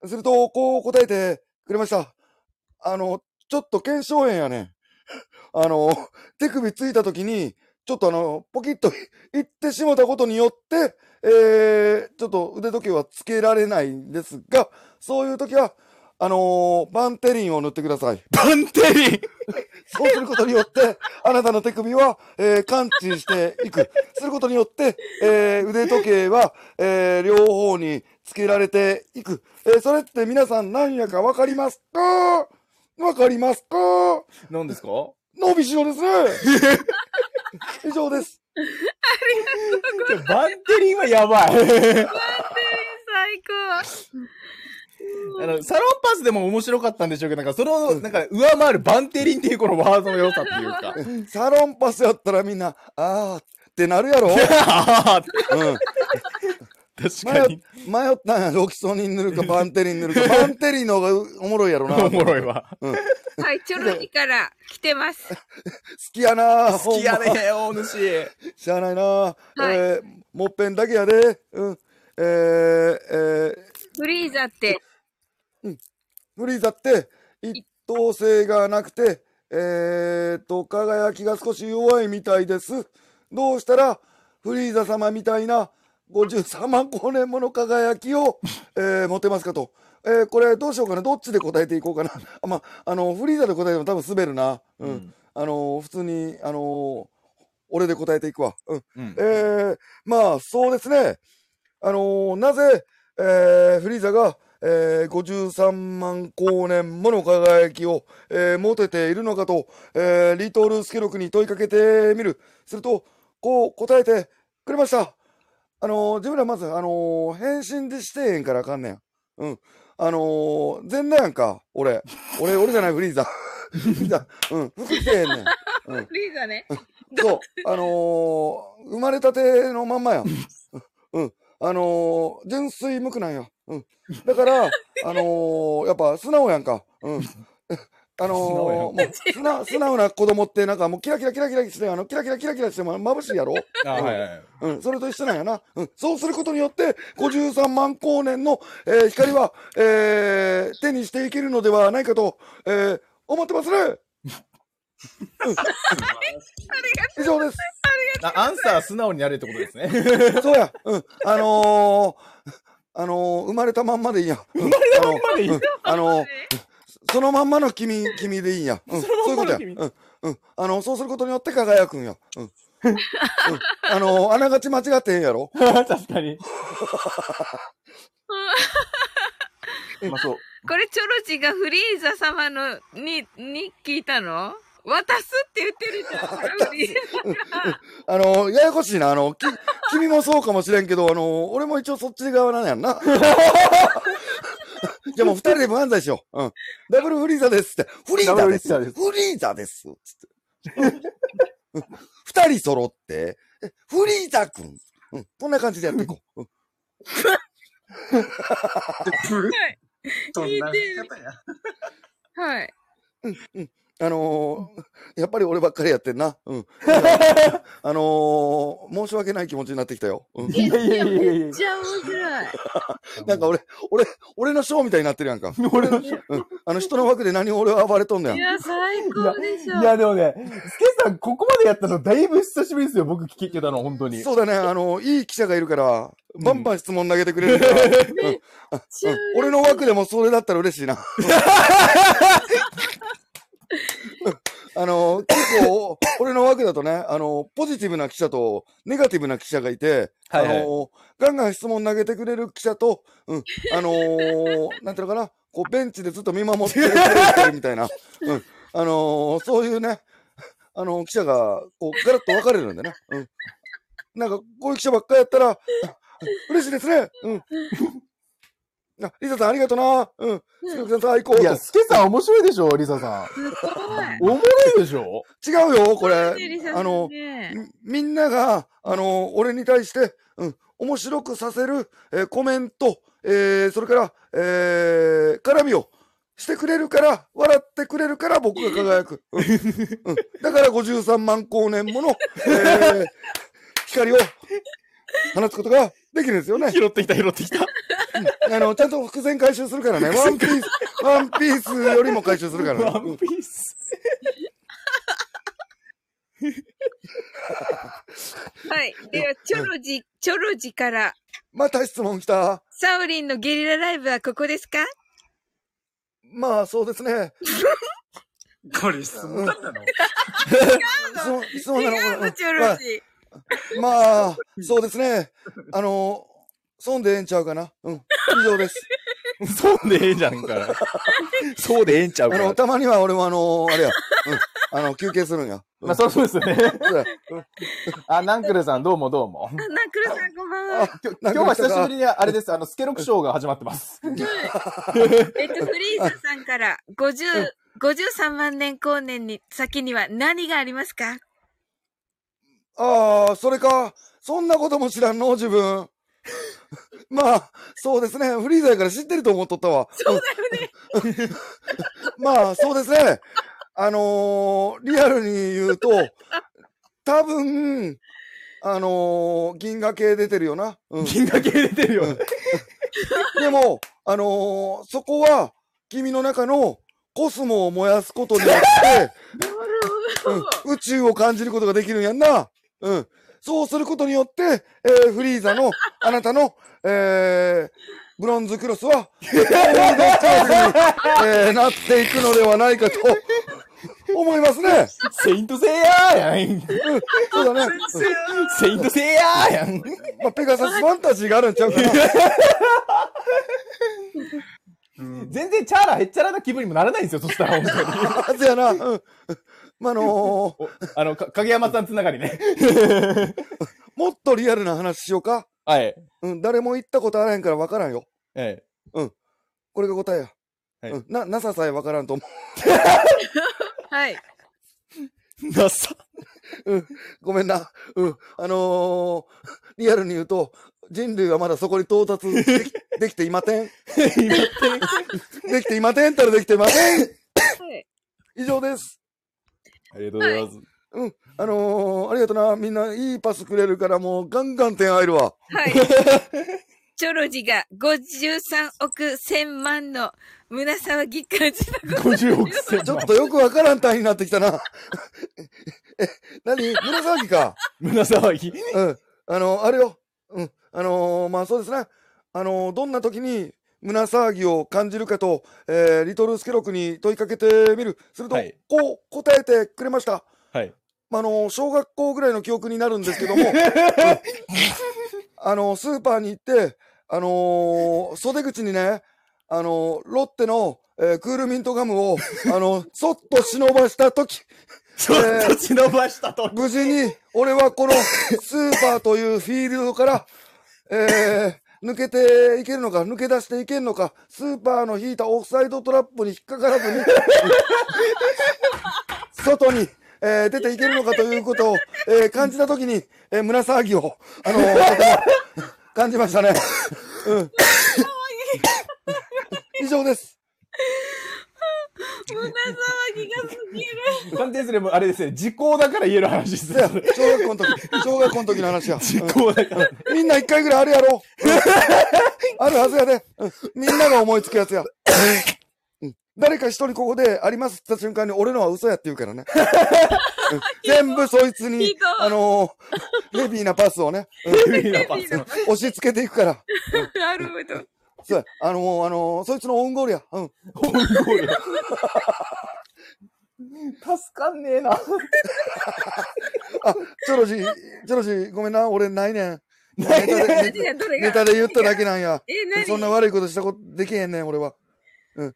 すると、こう答えてくれました。あの、ちょっと検証炎やね。あの、手首ついた時に、ちょっとあの、ポキッと いってしもたことによって、えーちょっと腕時計はつけられないんですが、そういう時は、あのーバンテリンを塗ってください。バンテリン そうすることによって、あなたの手首は、えー感知していく。することによって、えー腕時計は、えー両方につけられていく。えーそれって皆さん何やかわかりますか？わかりますか？何ですか？伸びしろですね 以上です。バンテリンはやばい。最あの、サロンパスでも面白かったんでしょうけど、なんかその、なんか上回るバンテリンっていうこのワードの良さっていうか。サロンパスやったらみんな、あーってなるやろ ああ、うん。確かに。迷ったんや。ロキソニン塗るか バンテリン塗るか。バンテリンの方がおもろいやろな。おもろいわ。うん。はい、チョロジから来てます。きやな好きやね、大主。しゃあないな、えー、もっぺんだけやで。うん。えー、えフリーザって、ー、フリーザって、一等性がなくて、えーと、輝きが少し弱いみたいです。どうしたら、フリーザ様みたいな53万光年もの輝きを、えー持てますかと。えーこれどうしようかな。どっちで答えていこうかな。あまあ、あの、フリーザで答えても多分滑るな。うん。あの、普通に、あの、俺で答えていくわ。うん。うんえー、まあ、そうですね。あのーなぜ、えーフリーザが、えー53万光年もの輝きを、えー持てているのかと、えーリトルスケロクに問いかけてみる。すると、こう答えてくれました。あのー自分らまず、あのー返信でしてへんからあかんねん。うん。あのー、全裸やんか、俺。俺、俺じゃない、フリーザ。フリーザ。うん。服着てへんねん。うん。フリーザね。そう。あのー生まれたてのまんまやん。うん。あのー純粋無垢なんや。うん。だから、あのーやっぱ素直やんか。うん。あのー素直素直素直な子供ってなんかもうキラキラキラキラして、あの、キラキラキラキラしても眩しいやろ？あはいはい。うん、それと一緒なんやな。うん、そうすることによって、53万光年の、えー光は、えー手にしていけるのではないかと、えー思ってますね。うん以上です。あアンサー素直になれってことですね。そうや。うん。あのー、あのー生まれたまんまでいいや。生まれたまんまでいいあのーそのまんまの君、君でいいんや。うん、そういうことや。うん、うん。あの、そうすることによって輝くんや。うん。うん、あのーあながち間違ってへんやろ？確かに。まあそう。これ、チョロチがフリーザ様の、に、に聞いたの？渡すって言ってるじゃん。フリーザが。あの、ややこしいな。あの、き、君もそうかもしれんけど、あの、俺も一応そっち側なんやんな。じゃあもう二人で漫才しよう。うん。ダブルフリーザですって。フリーザです。ダブルフリーザです。つって。うん二人揃って、えフリーザくん。うん。こんな感じでやっていこう。うんどんな方や。はい。あのーやっぱり俺ばっかりやってんな。うん。あのー申し訳ない気持ちになってきたよ。うん。いやいやいやいやめっちゃ面白い。なんか俺、俺、俺のショーみたいになってるやんか。俺の、うん。あの人の枠で何俺は暴れとんねんい。や、最高でしょ。いやでもね、スケさんここまでやったのだいぶ久しぶりですよ。僕聞けたの、本当に。そうだね、あの、いい記者がいるから、バンバン質問投げてくれるうん俺の枠でもそれだったら嬉しいな。う んあの、結構、俺の枠だとね、あの、ポジティブな記者と、ネガティブな記者がいて、はいはいあの、ガンガン質問投げてくれる記者と、うん、あのーなんていうのかな、こう、ベンチでずっと見守ってくれてるみたいな、うん、あのーそういうね、あの、記者が、こう、ガラッと分かれるんでね、うん。なんか、こういう記者ばっかりやったら、あ嬉しいですね。うん。あ、リサさんありがとな。うん。スケロクさん最高と。いや、スケさん面白いでしょ、リサさん。すごい。おもろいでしょ？違うよ、これ。リサさんねあの、みみんなが、あの、俺に対して、うん、面白くさせる、えーコメント、えーそれから、えー絡みをしてくれるから、笑ってくれるから僕が輝く。うんうんだから53万光年もの、えー 光を放つことができるんですよね。拾ってきた、拾ってきた。あの、ちゃんと伏線回収するからね。ワンピース、ワンピースよりも回収するからね。ワうんンピース。はい。では、チョロジ、チョロジから、また質問来た。サウリンのゲリラライブはここですか？まあ、そうですね。これ質問だったの？そう、そうなの違うの、うんチョロジ。まあ、そうですね。あの、損でええんちゃうかな？うん。以上です。そうでええじゃんから。そうでええんちゃうあの。たまには俺もあの、あれや。うん。あの、休憩するんや。うんまあ、そうそうですよね。そうやあ、ナンクルさん、どうもどうも。あ、ナクルさんこんばんは。あ、今日今日は久しぶりに、あれです、あの、スケロクショーが始まってます。えっと、フリーザさんから、50、53万年光年に、先には何がありますか？ああ、それか。そんなことも知らんの、自分。まあ、そうですね。フリーザやから知ってると思っとったわ。そうだよね。まあ、そうですね。あのーリアルに言うと、多分、あのー銀河系出てるよな。うん。銀河系出てるよ。でも、あのーそこは、君の中のコスモを燃やすことによって、うん、宇宙を感じることができるんやんな。うん。そうすることによって、えーフリーザの、あなたの、えーブロンズクロスは、ゴールドスターズに、えーなっていくのではないかと、思いますね。セイントセイヤーやん。うん、そうだね。セイントセイヤーやん。うんまあ、ペガサスファンタジーがあるんちゃうかな。全然チャーラへっちゃらな気分にもならないんですよ、そしたら、本当に。はずやな。うん。まあ、あのー おあの、か影山さんつながりね。もっとリアルな話しようか。はい。うん、誰も行ったことあらへんから分からんよ。えこれが答えや。はいうん、な、なささえ分からんと思 はい。え。なさ。う。うん、ごめんな。うん、あのーリアルに言うと、人類はまだそこに到達できできていません。できていませんったらできていません。はい。以上です。ありがとうございます。うん。あのー、ありがとな。みんないいパスくれるからもうガンガン点入るわ。はい。チョロジが53億1000万の胸騒ぎ感じたこと50億千ちょっとよくわからん単位になってきたな。え、何？胸騒ぎか？胸騒ぎ？うん。あの、あれよ。うん。あのーまあそうですね。あのーどんな時に胸騒ぎを感じるかと、えーリトルスケロクに問いかけてみる。すると、はいこう答えてくれました。はい。まあ、あの、小学校ぐらいの記憶になるんですけども、う ん あの、スーパーに行って、あのー袖口にね、あのーロッテの、えークールミントガムを、あの、そっと忍ばしたとき、ちょっと忍ばしたと。無事に、俺はこのスーパーというフィールドから、えー、抜けていけるのか、抜け出していけるのか、スーパーの引いたオフサイドトラップに引っかからずに、外に、えー出ていけるのかということを、えー感じたときに、えー胸騒ぎを、あのー感じましたね。うん。以上です。胸騒ぎがすぎる。鑑定すればあれですね、時効だから言える話ですいやね。小学校の時、小学校の時の話や。時効だから。みんな一回ぐらいあるやろ。あるはずやで、うんみんなが思いつくやつや。うん誰か一人ここでありますって言った瞬間に俺のは嘘やって言うからね。うん全部そいつにあのーヘビーなパスをね、うん押し付けていくから。なるほど。そうやあのーあのーそいつのオウンゴールや。うん。助かんねえな。あ、チョロジー、チョロジー、ごめんな、俺ないねん。ネタで、ネタネタで言っただけなんや。そんな悪いことしたことできへんねん、俺は。うん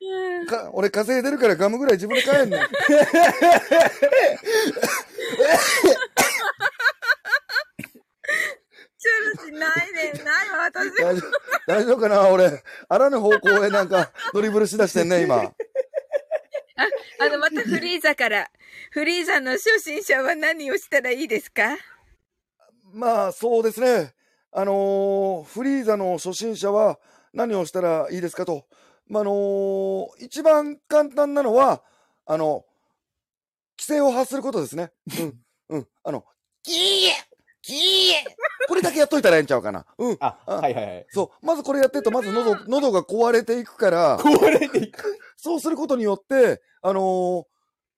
か俺稼いでるからガムぐらい自分で買えんねん。チョロジないねん。ないわ、私。大丈夫、大丈夫かな俺、あらぬ方向へなんかドリブルしだしてんね、今。あの、またフリーザから。フリーザの初心者は何をしたらいいですか？まあ、そうですね。あのーフリーザの初心者は何をしたらいいですかと。まあ、あのー一番簡単なのは、あの、規制を発することですね。うん。うん。あの、キーキーこれだけやっといたらええんちゃうかな。うん。あ、はいはいはい。そう。まずこれやってると、まず喉、喉が壊れていくから、壊れていく。そうすることによって、あのー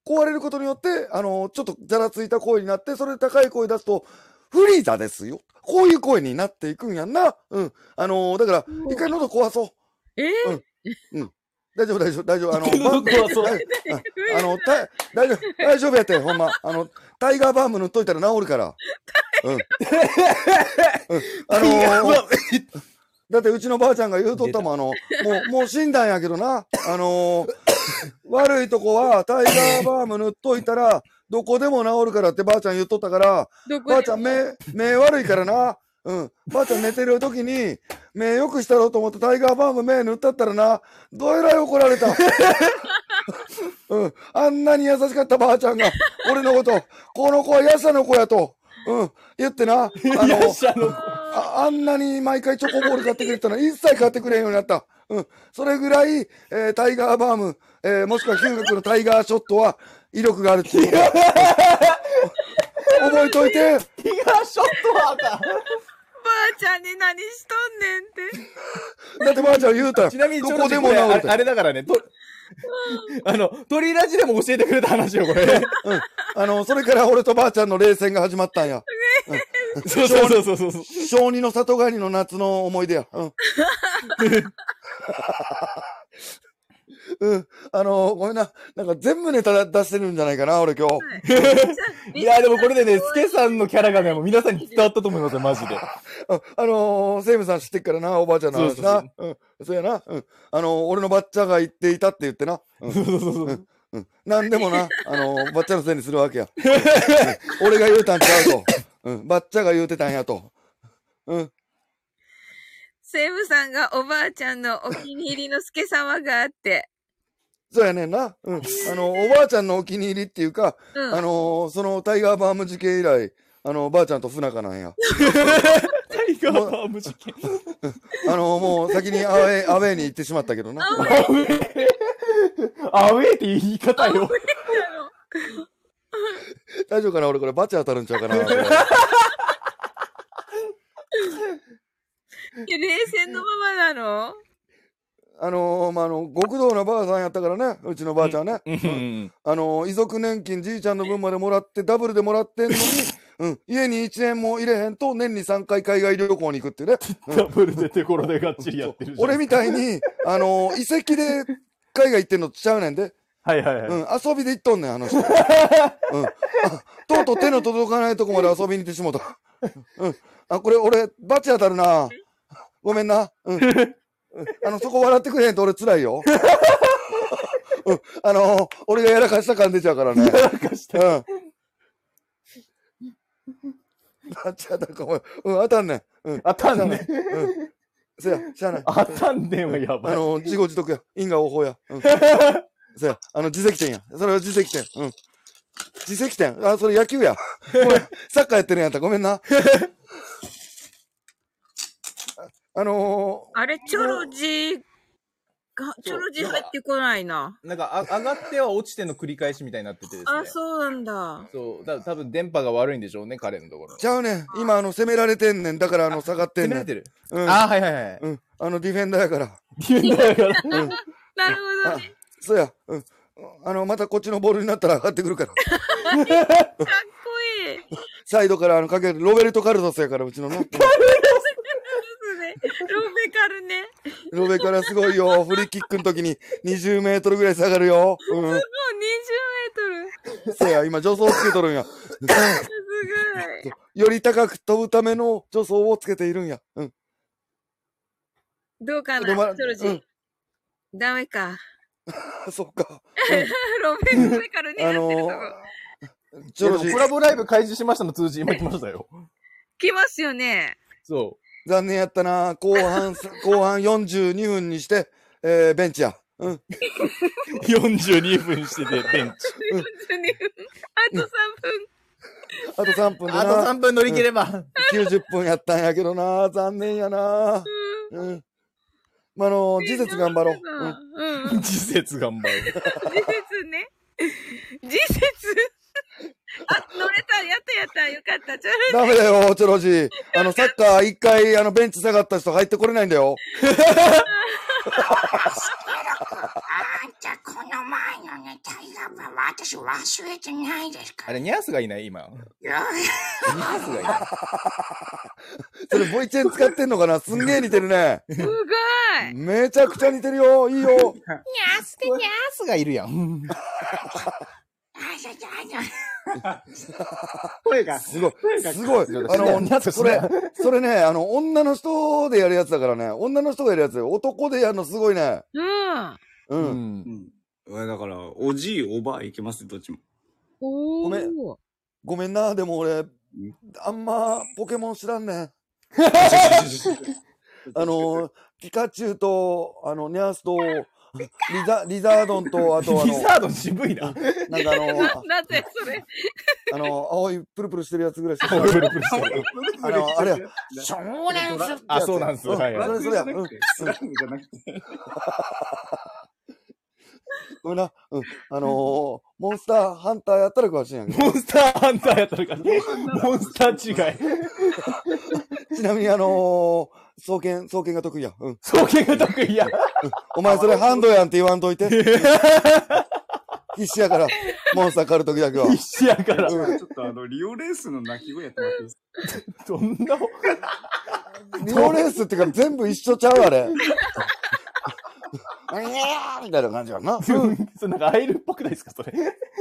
壊れることによって、あのーちょっとざらついた声になって、それで高い声出すと、フリーザですよ。こういう声になっていくんやんな。うん。あのーだから、一回喉壊そう。えー？うん。大丈夫、大丈夫、大丈夫。あの、ああの、た、大丈夫、大丈夫やって、ほんま。あの、タイガーバーム塗っといたら治るから。うん。うん、あのーだってうちのばあちゃんが言うとったもん、あの、もう、もう死んだんやけどな。あのー悪いとこはタイガーバーム塗っといたら、どこでも治るからってばあちゃん言っとったから、ばあちゃん目、目悪いからな。うん。ばあちゃん寝てる時に、目よくしたろうと思ってタイガーバーム目塗ったったらな、どえらい怒られた。うん。あんなに優しかったばあちゃんが、俺のこと、この子はヤシャの子やと、うん。言ってな、あの、ああんなに毎回チョコボール買ってくれてたの一切買ってくれんようになった。うん。それぐらい、えータイガーバーム、えーもしくはヒューガ君のタイガーショットは威力があるっていう。覚えといて。いや、ショットはあかん。ばあちゃんに何しとんねんって。だってばあちゃん言うたよ。ちなみに、どこでも。あれだからね、と、あの、鳥ラジでも教えてくれた話よ、これ。うん。あの、それから俺とばあちゃんの冷戦が始まったんや。そうそうそうそうそう。小児の里帰りの夏の思い出や。うん。うん。あのごめんな。なんか全部ネタ出してるんじゃないかな、俺今日。いや、でもこれでね、スケさんのキャラがね、もう皆さんに伝わったと思いますよ、マジで。ああのー、セイムさん知ってっからな、おばあちゃんの話な。うん。そうやな。うん。あのー、俺のばっちゃが言っていたって言ってな。うん。そうそうそう。うん。なんでもな、あのー、ばっちゃのせいにするわけや。うん俺が言うたんちゃうと。うん。ばっちゃが言うてたんやと。うん。セイムさんがおばあちゃんのお気に入りのスケ様があって。そうやねんな。うん。あの、おばあちゃんのお気に入りっていうか、うん。あのーそのタイガーバーム事件以来、あの、ばあちゃんと不仲なんや。タイイガーバーム事件。あの、もう先にアウェー、アウェーに行ってしまったけどな。アウェーアウェーって言い方よ。大丈夫かな？俺これバチ当たるんちゃうかな？いや冷静のままなの？あのーまあ、あの、極道のばあさんやったからね、うちのばあちゃんね。うん。あのー遺族年金じいちゃんの分までもらって、ダブルでもらってんのに、うん、家に1円も入れへんと、年に3回海外旅行に行くってね。ダブルで手頃でがっちりやってる。俺みたいに、あのー遺跡で海外行ってんのちゃうねんで。はいはいはい。うん、遊びで行っとんねん、あの人。うん。あとうとう手の届かないとこまで遊びに行ってしもうた。うん。あ、これ俺、バチ当たるな。ごめんな。うん。うんあの、そこ笑ってくれへんと俺辛いよ。うん。あのー俺がやらかした感出ちゃうからね。やらかした。うん。バチ当たるかも。うん、当たんねん。うん。当たんねん。うん。そや、しゃあない。当たんねんはやばい。あの、自業自得や。因果応報や。うん。そや、あの、自責点や。それは自責点。うん。自責点。あ、それ野球や。ごめんサッカーやってるんやった。ごめんな。あのあれ、チョロジが、チョロジ入ってこないな。なんかあ上がっては落ちての繰り返しみたいになっててですね。あ、そうなんだ。そう。だ多分電波が悪いんでしょうね、彼のところー、。ちゃうねん。今、あの、攻められてんねん。だから、あの、下がってんねん。攻められてる？うん。あ、はいはいはい。うん。あの、ディフェンダーやから。だから。うん。なるほどね。そうや。うん。あの、またこっちのボールになったら上がってくるから。かっこいい。サイドから、あの、かける、ロベルト・カルドスやから、うちのね。ロベカルね。ロベからすごいよ。フリーキックの時に20メートルぐらい下がるよ。うん。もう20メートル。せや、今助走つけとるんや。すごい。より高く飛ぶための助走をつけているんや。うん。どうかな、止まらチョロジ。うんダメか。そっか。ロベ、ロベカルね。あのやってるとこー、チョロジコ、ラボライブ開始しましたの通知今来ましたよ。来ますよね。そ残念やったな。後半、後半42分にして、えー、ベンチや。うん。う。42分してて、ベンチ。あと3分。あと3分でな。あと3分乗り切れば。90分やったんやけどな。残念やな。うん。まあ、あの、事節頑張ろう。うん。うん。時節頑張る。事節ね。事節あ、乗れた。やったやった。よかった。ちょダメだよ、チョロジ。あの、サッカー一回、あの、ベンチ下がった人入ってこれないんだよ。あんた、この前のネタやば、私忘れてないですかあれ、ニャースがいない今。ら。ニャースがいない。それ、ボイチェン使ってんのかな？すんげえ似てるね。すごい。めちゃくちゃ似てるよ。いいよ。ニャースってニャースがいるやん。あいやいやいや 声が。すごい。すごい。あの、それ、それね、あの、女の人でやるやつだからね。女の人がやるやつよ。男でやるのすごいね。うん。う。うんん。うん。だから、おじい、おばあいけます？どっちも。おー。ごめんごめんな。でも俺、あんま、ポケモン知らんねん。あの、ピカチュウと、あの、ニャースと、リザ、リザードンと、あとあの、リザードン渋いな。なんかあの、な、なぜそれ？あの、青いプルプルしてるやつぐらいしかプルプルしてるあの、あれや。そうなん。あ、そうなんです。うんはいはいそれそれや。うん。スラムじゃなくて。ごめんな。うん。あのー、モンスターハンターやったら詳しいんやけど。モンスターハンターやったらかモンスター違い。ちなみにあのー、双剣、双剣が得意や。うん。双剣が得意や。お前それハンドやんって言わんといて。必死やから、モンスター狩るときだけは。必死やから。ちょっとあの、リオレースの鳴き声やってもらっていいですかどんな、リオレースってか全部一緒ちゃうあれ。ーみたいな感じやな。それなんかアイルっぽくないですかそれ？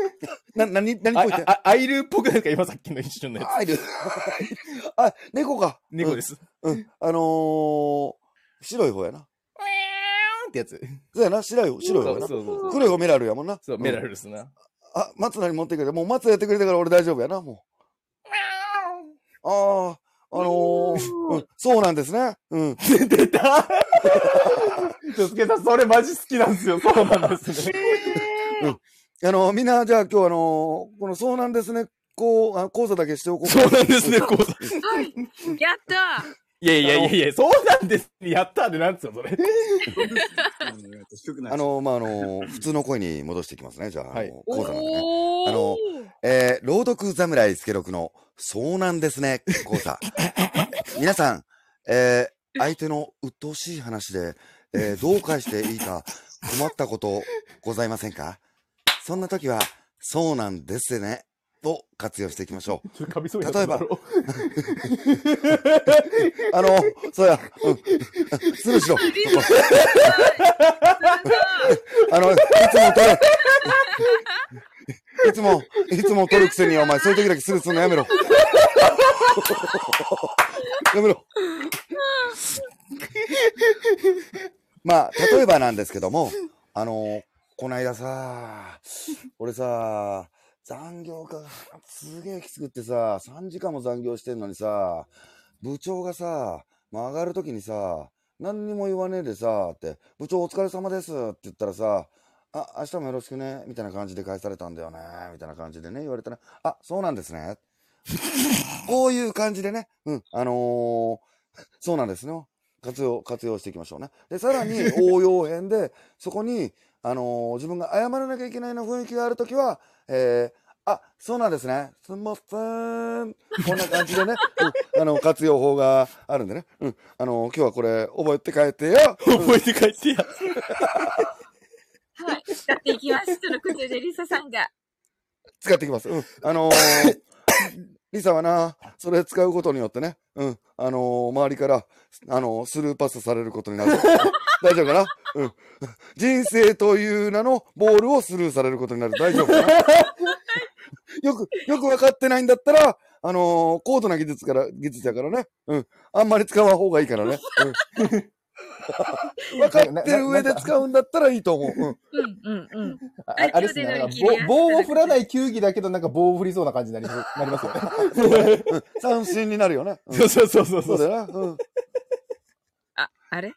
な、なに、なにあこいて。あアイルっぽくないですか今さっきの一瞬のやつ。あ、いる。あ、猫か。猫です。うん。うん。あのー、白い方やな。ってやつ。そうやな、白い方、白い方やな。そうそうそう。黒い方メラルやもんな。そう、メラルですな。あ、松菜に持ってくれて、もう松やってくれたから俺大丈夫やな、もう。ああ、あのー、うん、そうなんですね。うん。出た すけさん、それマジ好きなんですよ。そうなんですね。あのー、みんな、じゃあ今日あのーこのそうなんですね、こう、あ講座だけしておこうか。そうなんですね、こう。はい。やったいやいやいやいや、そうなんです。やったーでなんつうの、それ。あの、まあ、あの、普通の声に戻していきますね。じゃあ、はいあの講座のね。おーあの、えー、朗読侍スケロクの、そうなんですね、講座。皆さん、えー、相手の鬱陶しい話で、えー、どう返していいか困ったことございませんかそんな時は、そうなんですね、と活用していきましょう。例えば あの、そうや、うん、するしろ。あの、いつも取れ。いつも、いつも取るくせにお前、そういう時だけスルするのやめろ。やめろ。まあ、例えばなんですけども、あの、こないださ、俺さ、残業がすげえきつくってさ、3時間も残業してんのにさ、部長がさ、まあ、上がるときにさ、何にも言わねえでさ、って、部長お疲れ様ですって言ったらさ、あ、明日もよろしくね、みたいな感じで返されたんだよね、みたいな感じでね、言われたら、あ、そうなんですね。こういう感じでね、うん、あのーそうなんですね。活用、活用していきましょうね。で、さらに応用編で、そこに、あのー自分が謝らなきゃいけないな雰囲気があるときは、えー、あ、そうなんですね。すんません。こんな感じでね、うん、あの、活用法があるんでね。うん。あの、今日はこれ、覚えて帰ってよ。覚えて帰ってや。はい。使っていきます。そのことでリサさんが。使っていきます。うん。あのーリサはな、それ使うことによってね、うん。あのー周りから、あのースルーパスされることになる。大丈夫かな？うん。人生という名のボールをスルーされることになる。大丈夫かな？よく、よく分かってないんだったら、あのー高度な技術から、技術やからね。うん。あんまり使わん方がいいからね。うん。分かってる上で使うんだったらいいと思う。うん。うんうんうん。ああれですね、棒棒を振らない球技だけど、なんか棒を振りそうな感じになり なりますよね。う ん三振になるよね。んそうそうそうそうそうだよな。うん。あ、あれ？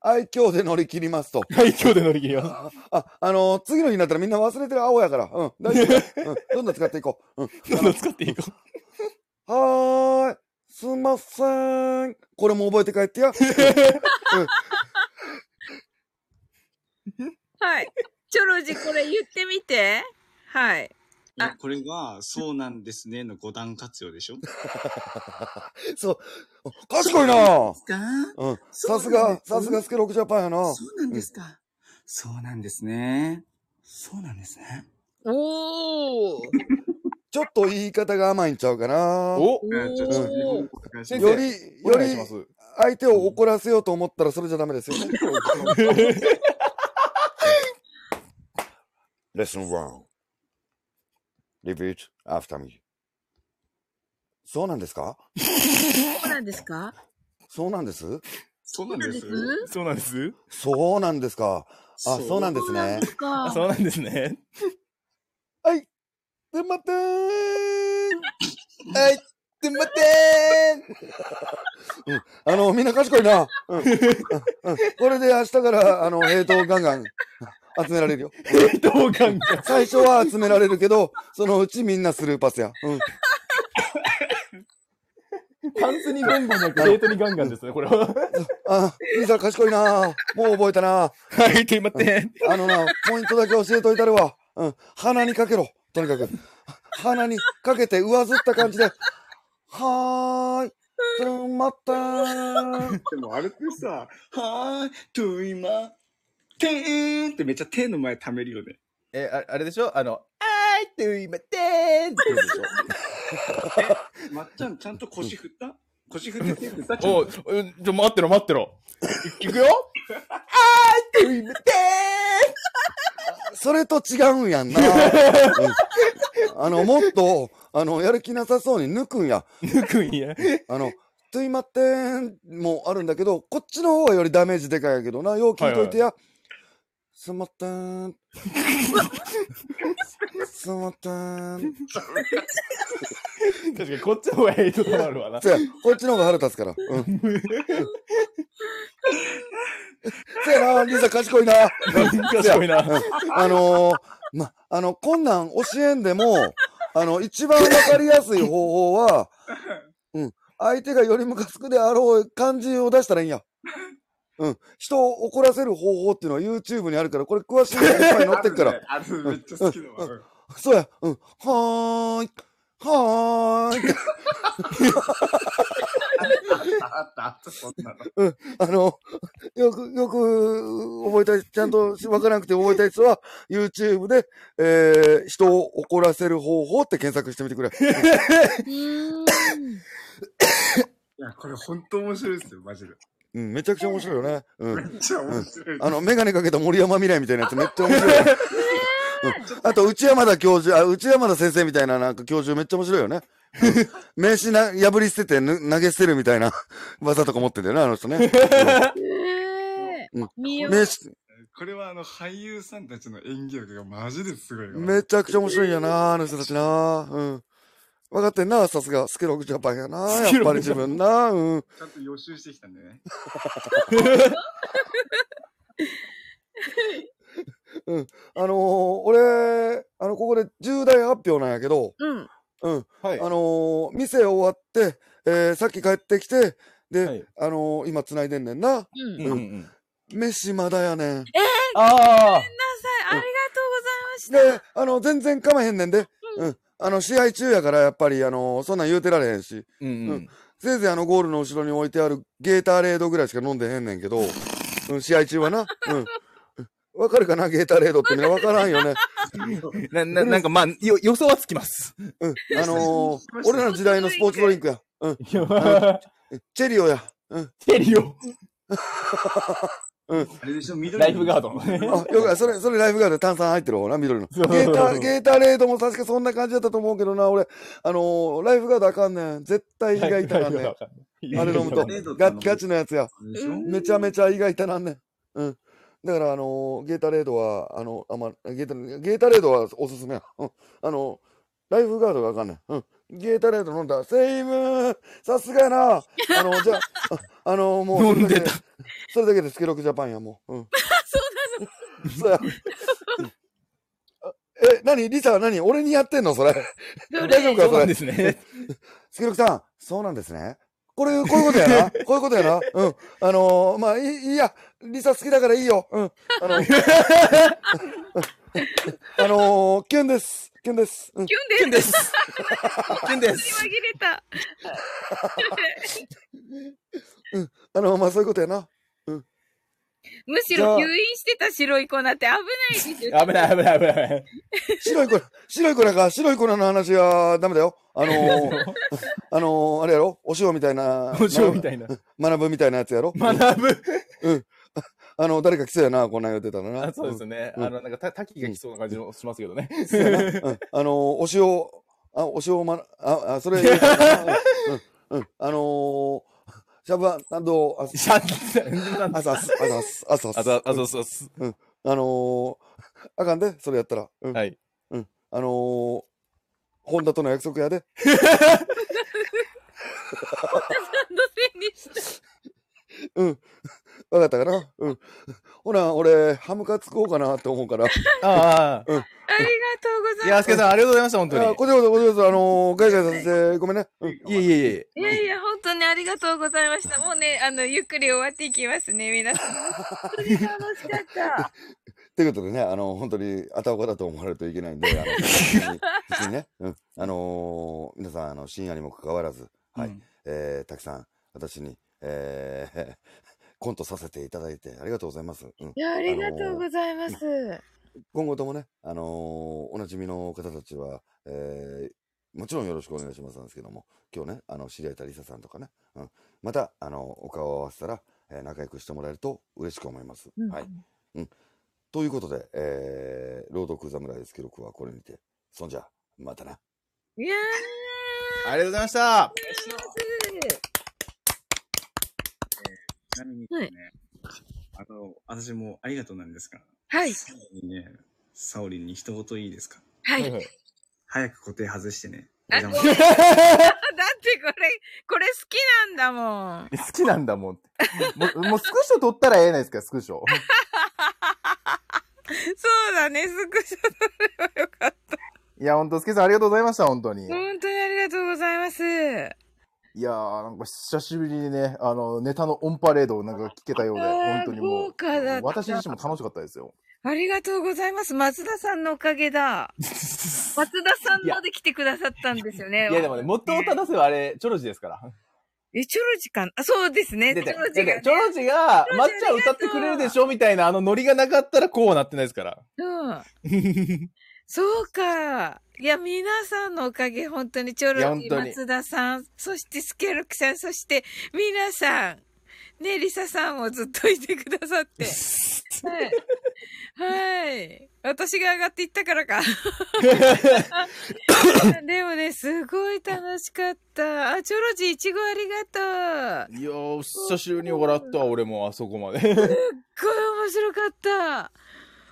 愛嬌で乗り切りますと。愛嬌で乗り切ります。あ、あのー次の日になったらみんな忘れてる青やから。うん。大丈夫。うん。どんどん使っていこう。うん。どんどん使っていこう。はーい。すんません。これも覚えて帰ってや。うんはい。チョロジこれ言ってみて。はい。いやこれが、そうなんですねの五段活用でしょ？そう。賢いなうん。そうさすがさすがスケロクジャパンやな。そうなんですか？そうなんですね。そうなんですね。おー。ちょっと言い方が甘いんちゃうかな。おより、おより相手を怒らせようと思ったらそれじゃダメですよね。Lesson one. Repeat after me. そうなんですか？そうなんですか？そうなんです？そうなんです。そうなんです。そうなんですか。あ、そうなんですね。あそうなんですね。はい。で、待ってーはい。で、待ってーうん。あの、みんな賢いな。うん。これで明日から、あの、ヘイトをガンガン集められるよ。ヘイトをガンガン。最初は集められるけど、そのうちみんなスルーパスや。うん。パンツにガンガンじゃなくて、ヘイトにガンガンですね、これは。あ、リサ賢いな。もう覚えたな。はい、と待って。あのな、ポイントだけ教えといたるわ。うん。鼻にかけろ。とにかく。鼻にかけて上ずった感じで。はーい。ちょっと待ったー。でもあれってさ、はーい、と今、てーんってめっちゃ手の前貯めるよね。え、ああれでしょ？あの、あーいと今、てーんって言うでしょ まっちゃんちゃんと腰振った？腰振って手振った？ちゃんおとう、うんちょ、待ってろ、待ってろ。いいくよあーいと今、てそれと違うんやんな。うんあの、もっと、あの、やる気なさそうに抜くんや。抜くんや。あの、といまってんもあるんだけど、こっちの方がよりダメージでかいんやけどな。よう聞いといてや。すまってん。すまってん。確かにこっちの方がヘイトたまるわな。そや、こっちの方が腹立つから。うん。そやな、リサ賢いな。賢いなうんあのーま、あの、こんなん教えんでも、あの、一番わかりやすい方法は、うん、相手がよりムカつくであろう感じを出したらいいんや。うん。人を怒らせる方法っていうのは YouTube にあるから、これ詳しいのがいっぱい載ってるから。あるめっちゃ好きだわ。うんそうや。うん。はーい。はーい。あったあった、そんなの。うん。あの、よく、よく覚えたい、ちゃんとわからなくて覚えたい人は、YouTube で、えー、人を怒らせる方法って検索してみてくれ。いや、これ本当面白いですよ、マジで。うん、めちゃくちゃ面白いよね。うん。めっちゃ面白い。あの、メガネかけた森山未来みたいなやつめっちゃ面白いよ。うんあと、内山田教授、あ、内山田先生みたいななんか教授めっちゃ面白いよね。う ん名刺な、破り捨ててぬ投げ捨てるみたいな 技とか持ってんだよね、あの人ね。うんうん見よう名刺、これはあの俳優さんたちの演技力がマジですごいわ。めちゃくちゃ面白いんやな、あの人たちな。うん。分かってんな、さすが、スケロクジャパンやな、やっぱり自分な。うん。ちゃんと予習してきたんでね。うん。あのー俺、あの、ここで重大発表なんやけど、うん。うん。はいあのー店終わって、えーさっき帰ってきて、で、はいあのー今繋いでんねんな。うん。うんうんうん。飯まだやねん。ああ。なさい。ありがとうございました。で、あの、全然かまへんねんで。うん。あの、試合中やから、やっぱり、あのそんなん言うてられへんし。うんうん。せいぜいあの、ゴールの後ろに置いてあるゲーターレードぐらいしか飲んでへんねんけど、うん、試合中はな。うん。わかるかなゲーターレードってみんなわからんよね。な、な、なんかまあ、よ、予想はつきます。うん。あのー、俺らの時代のスポーツドリンクや。うん。チチェリオや。うん。ェリオ。あれでしょ、緑ライフガードのね。あ、よく、それ、それライフガードで炭酸入ってる方な、緑の。ゲーター、ゲーターレードも確かそんな感じだったと思うけどな、俺、あのー、ライフガードあかんねん。絶対胃が痛なんねん。あれ飲むと。ガッガチのやつや。めちゃめちゃ胃が痛なんねん。うん。だから、あのー、ゲータレードは、あの、あま、ゲータ、ゲータレードはおすすめや。うん。あの、ライフガードがあかんねん。うん。ゲータレード飲んだ。セイムさすがやな。あの、じゃあ、あの、もう、飲んでたそれだけでスケロクジャパンや、もう。うん。そうや。うんあえ、何リサは何俺にやってんのそれ。大丈夫かそうなんそれ。ですね。スケロクさん、そうなんですね。これ、こういうことやな。こういうことやな。うん。あのーまあ、いい、いいや。リサ好きだからいいよ。うん。あの、あのーキュンです。キュンです。うん。キュンでキュンです。キュンです。紛れた。あのーまあ、そういうことやな。むしろ吸引してた白い粉って危ないですよ。危ない危ない危ない。白い粉、白い粉か、白い粉の話はダメだよ。あのー あのーあれやろ？お塩みたいな。お塩みたいな。学ぶみたいなやつやろ？学ぶ。あの、誰か来そうやな、こんなん言ってたらな。あそうですね。うんあの、なんか、た、滝が来そうな感じもしますけどね。そうんあのーお塩、あ、お塩まな、あ、あ、それ うん、うん、あのー、シャバ、なんど、あ、シャン、あさす、あさす、あさす。あざ、あざそうっす。あのー、あかんで、それやったら。うん。はい。うん。あのー、ホンダとの約束やで。何のせいにした。うん。わかったかな？うん。ほな、俺、ハムカツ食おうかなって思うから。ああ。ありがとうございます。いや、すけさん、ありがとうございました、本当に。あこちらこそ、こちらこそ、あのー、ガイガイさせて、ごめんね。うん。いえいえいえ。いやいや、本当にありがとうございました。もうね、あの、ゆっくり終わっていきますね、皆さん。本当に楽しかった。ということでね、あの、本当に、あたおかだと思われるといけないんで、あの、普通に、ね、うん。あのー皆さん、あの、深夜にもかかわらず、はい、うんえー、たくさん、私に、えー、コントさせていただいて、ありがとうございます。うん。いや、ありがとうございます。今後ともね、あのーおなじみの方たちは、えー、もちろんよろしくお願いしますなんですけども、今日ね、あの、知り合えたリサさんとかね、うん。また、あの、お顔を合わせたら、えー仲良くしてもらえると嬉しく思います。うんはい。うん。ということで、えー、朗読侍スケロクはこれにて、そんじゃ、またな。いやー、ありがとうございました。ちなみにはいね、あの、私もありがとうなんですが、はい。最後にね、サオリンに一言いいですか？はい。はい早く固定外してね。だってこれ、これ好きなんだもん。好きなんだもん。もう、もうスクショ撮ったらええないですか、スクショ。そうだね、スクショ撮ればよかった。いや、ほんと、スケさんありがとうございました、本当に。本当にありがとうございます。いやー、なんか久しぶりにね、あの、ネタのオンパレードをなんか聞けたようで、本当にも豪華だっう、た私自身も楽しかったですよ。ありがとうございます。松田さんのおかげだ。松田さんまで来てくださったんですよね。いやでもね、元を正せばあれ、チョロジですから。え、チョロジかなあ、そうですね。チョロジが、ねチョロジが、まっちゃん歌ってくれるでしょ？みたいなあのノリがなかったらこうはなってないですから。うん。そうか。いや、皆さんのおかげ、本当にチョロジ、いや本当に松田さん、そしてスケロクさん、そして皆さん、ね、リサさんもずっといてくださって。はい。はい。私が上がっていったからか。でもね、すごい楽しかった。あ、チョロジ、いちごありがとう。いやー、久しぶりに笑ったわ、俺もあそこまで。すっごい面白かった。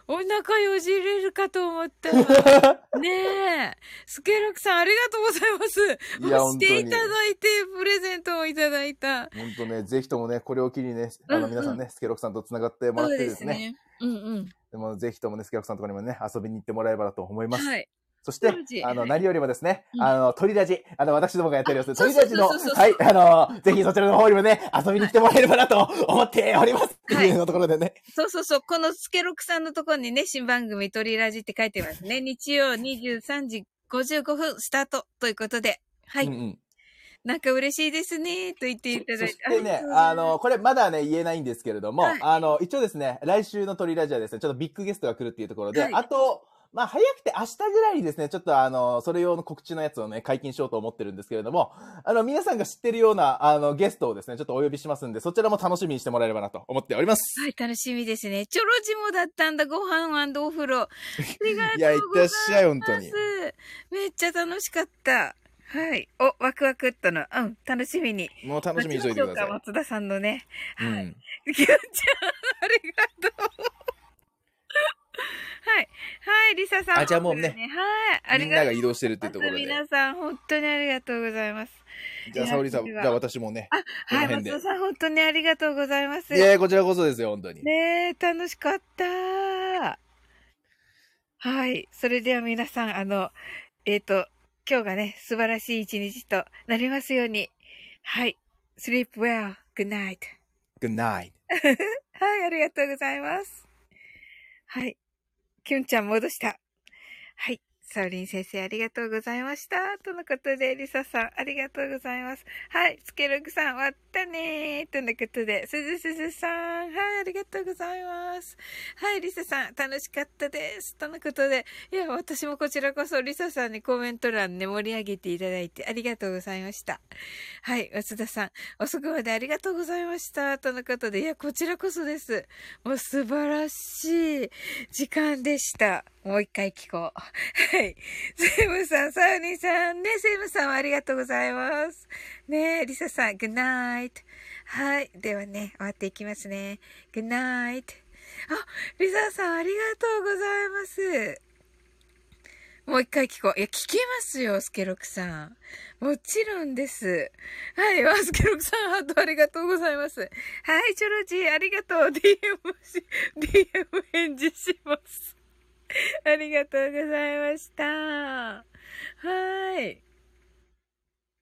お腹よじれるかと思った。ねえ。スケロクさん、ありがとうございます。いや押していただいて、プレゼントもいただいた。本当ね、ぜひともね、これを機にね、あの、うんうん皆さんね、スケロクさんと繋がってもらってですね。うんうん。でも、ぜひともね、スケロクさんとかにもね、遊びに行ってもらえばなと思います。はい。そしてあの、はい何よりもですね、うんあの、鳥ラジ、あの、私どもがやっております、鳥ラジの、はい、あの、ぜひそちらの方にもね、遊びに来てもらえればなと思っております。っていうのところでね。そうそうそう。このスケロクさんのところにね、新番組トリラジって書いてますね。日曜23時55分スタートということで。はい。うんうんなんか嬉しいですね、と言っていただそい。しててね、あの、これまだね、言えないんですけれども、はいあの、一応ですね、来週の鳥ラジはですね、ちょっとビッグゲストが来るっていうところで、はいあと、まあ、早くて明日ぐらいにですね、ちょっとあの、それ用の告知のやつをね、解禁しようと思ってるんですけれども、あの、皆さんが知ってるような、あの、ゲストをですね、ちょっとお呼びしますんで、そちらも楽しみにしてもらえればなと思っております。はい、楽しみですね。チョロジもだったんだ、ご飯お風呂。ありがとうございます。いやいってらっしゃい本当にめっちゃ楽しかった。はい。お、ワクワクっとの。うん、楽しみに。もう楽しみにしといてください。松田さんのね。はい。うん。きゅんちゃん、ありがとう。はい。はい、リサさん。あじゃあもうねはい。ありがとう。みんなが移動してるっていうところで。皆さん、本当にありがとうございます。じゃあ、沙織さん、じゃあ私もね。このはい、松田さん、本当にありがとうございます。いやこちらこそですよ、本当に。ねえ、楽しかった。はい。それでは皆さん、あの、えっ、と、今日がね、素晴らしい一日となりますように。はい。sleep well. good night. Good night. はい、ありがとうございます。はい。きゅんちゃん戻した。はい。サウリン先生ありがとうございました。とのことで、リサさんありがとうございます。はい。スケログさん、終わったねー。とのことで、すずすずさん、はい、ありがとうございます。はい、リサさん、楽しかったです。とのことで、いや、私もこちらこそリサさんにコメント欄ね、盛り上げていただいてありがとうございました。はい、松田さん、遅くまでありがとうございました。とのことで、いや、こちらこそです。もう素晴らしい時間でした。もう一回聞こう。はい。セムさん、サウニーさん、ね、セムさんありがとうございます。ね、リサさん、グッナイト。はい。ではね、終わっていきますね。グッナイト。あ、リサさん、ありがとうございます。もう一回聞こう。いや、聞けますよ、スケロクさん。もちろんです。はい、わスケロクさん、ハートありがとうございます。はい、チョロジー、ありがとう。DM し、DM 返事します。ありがとうございました。はい。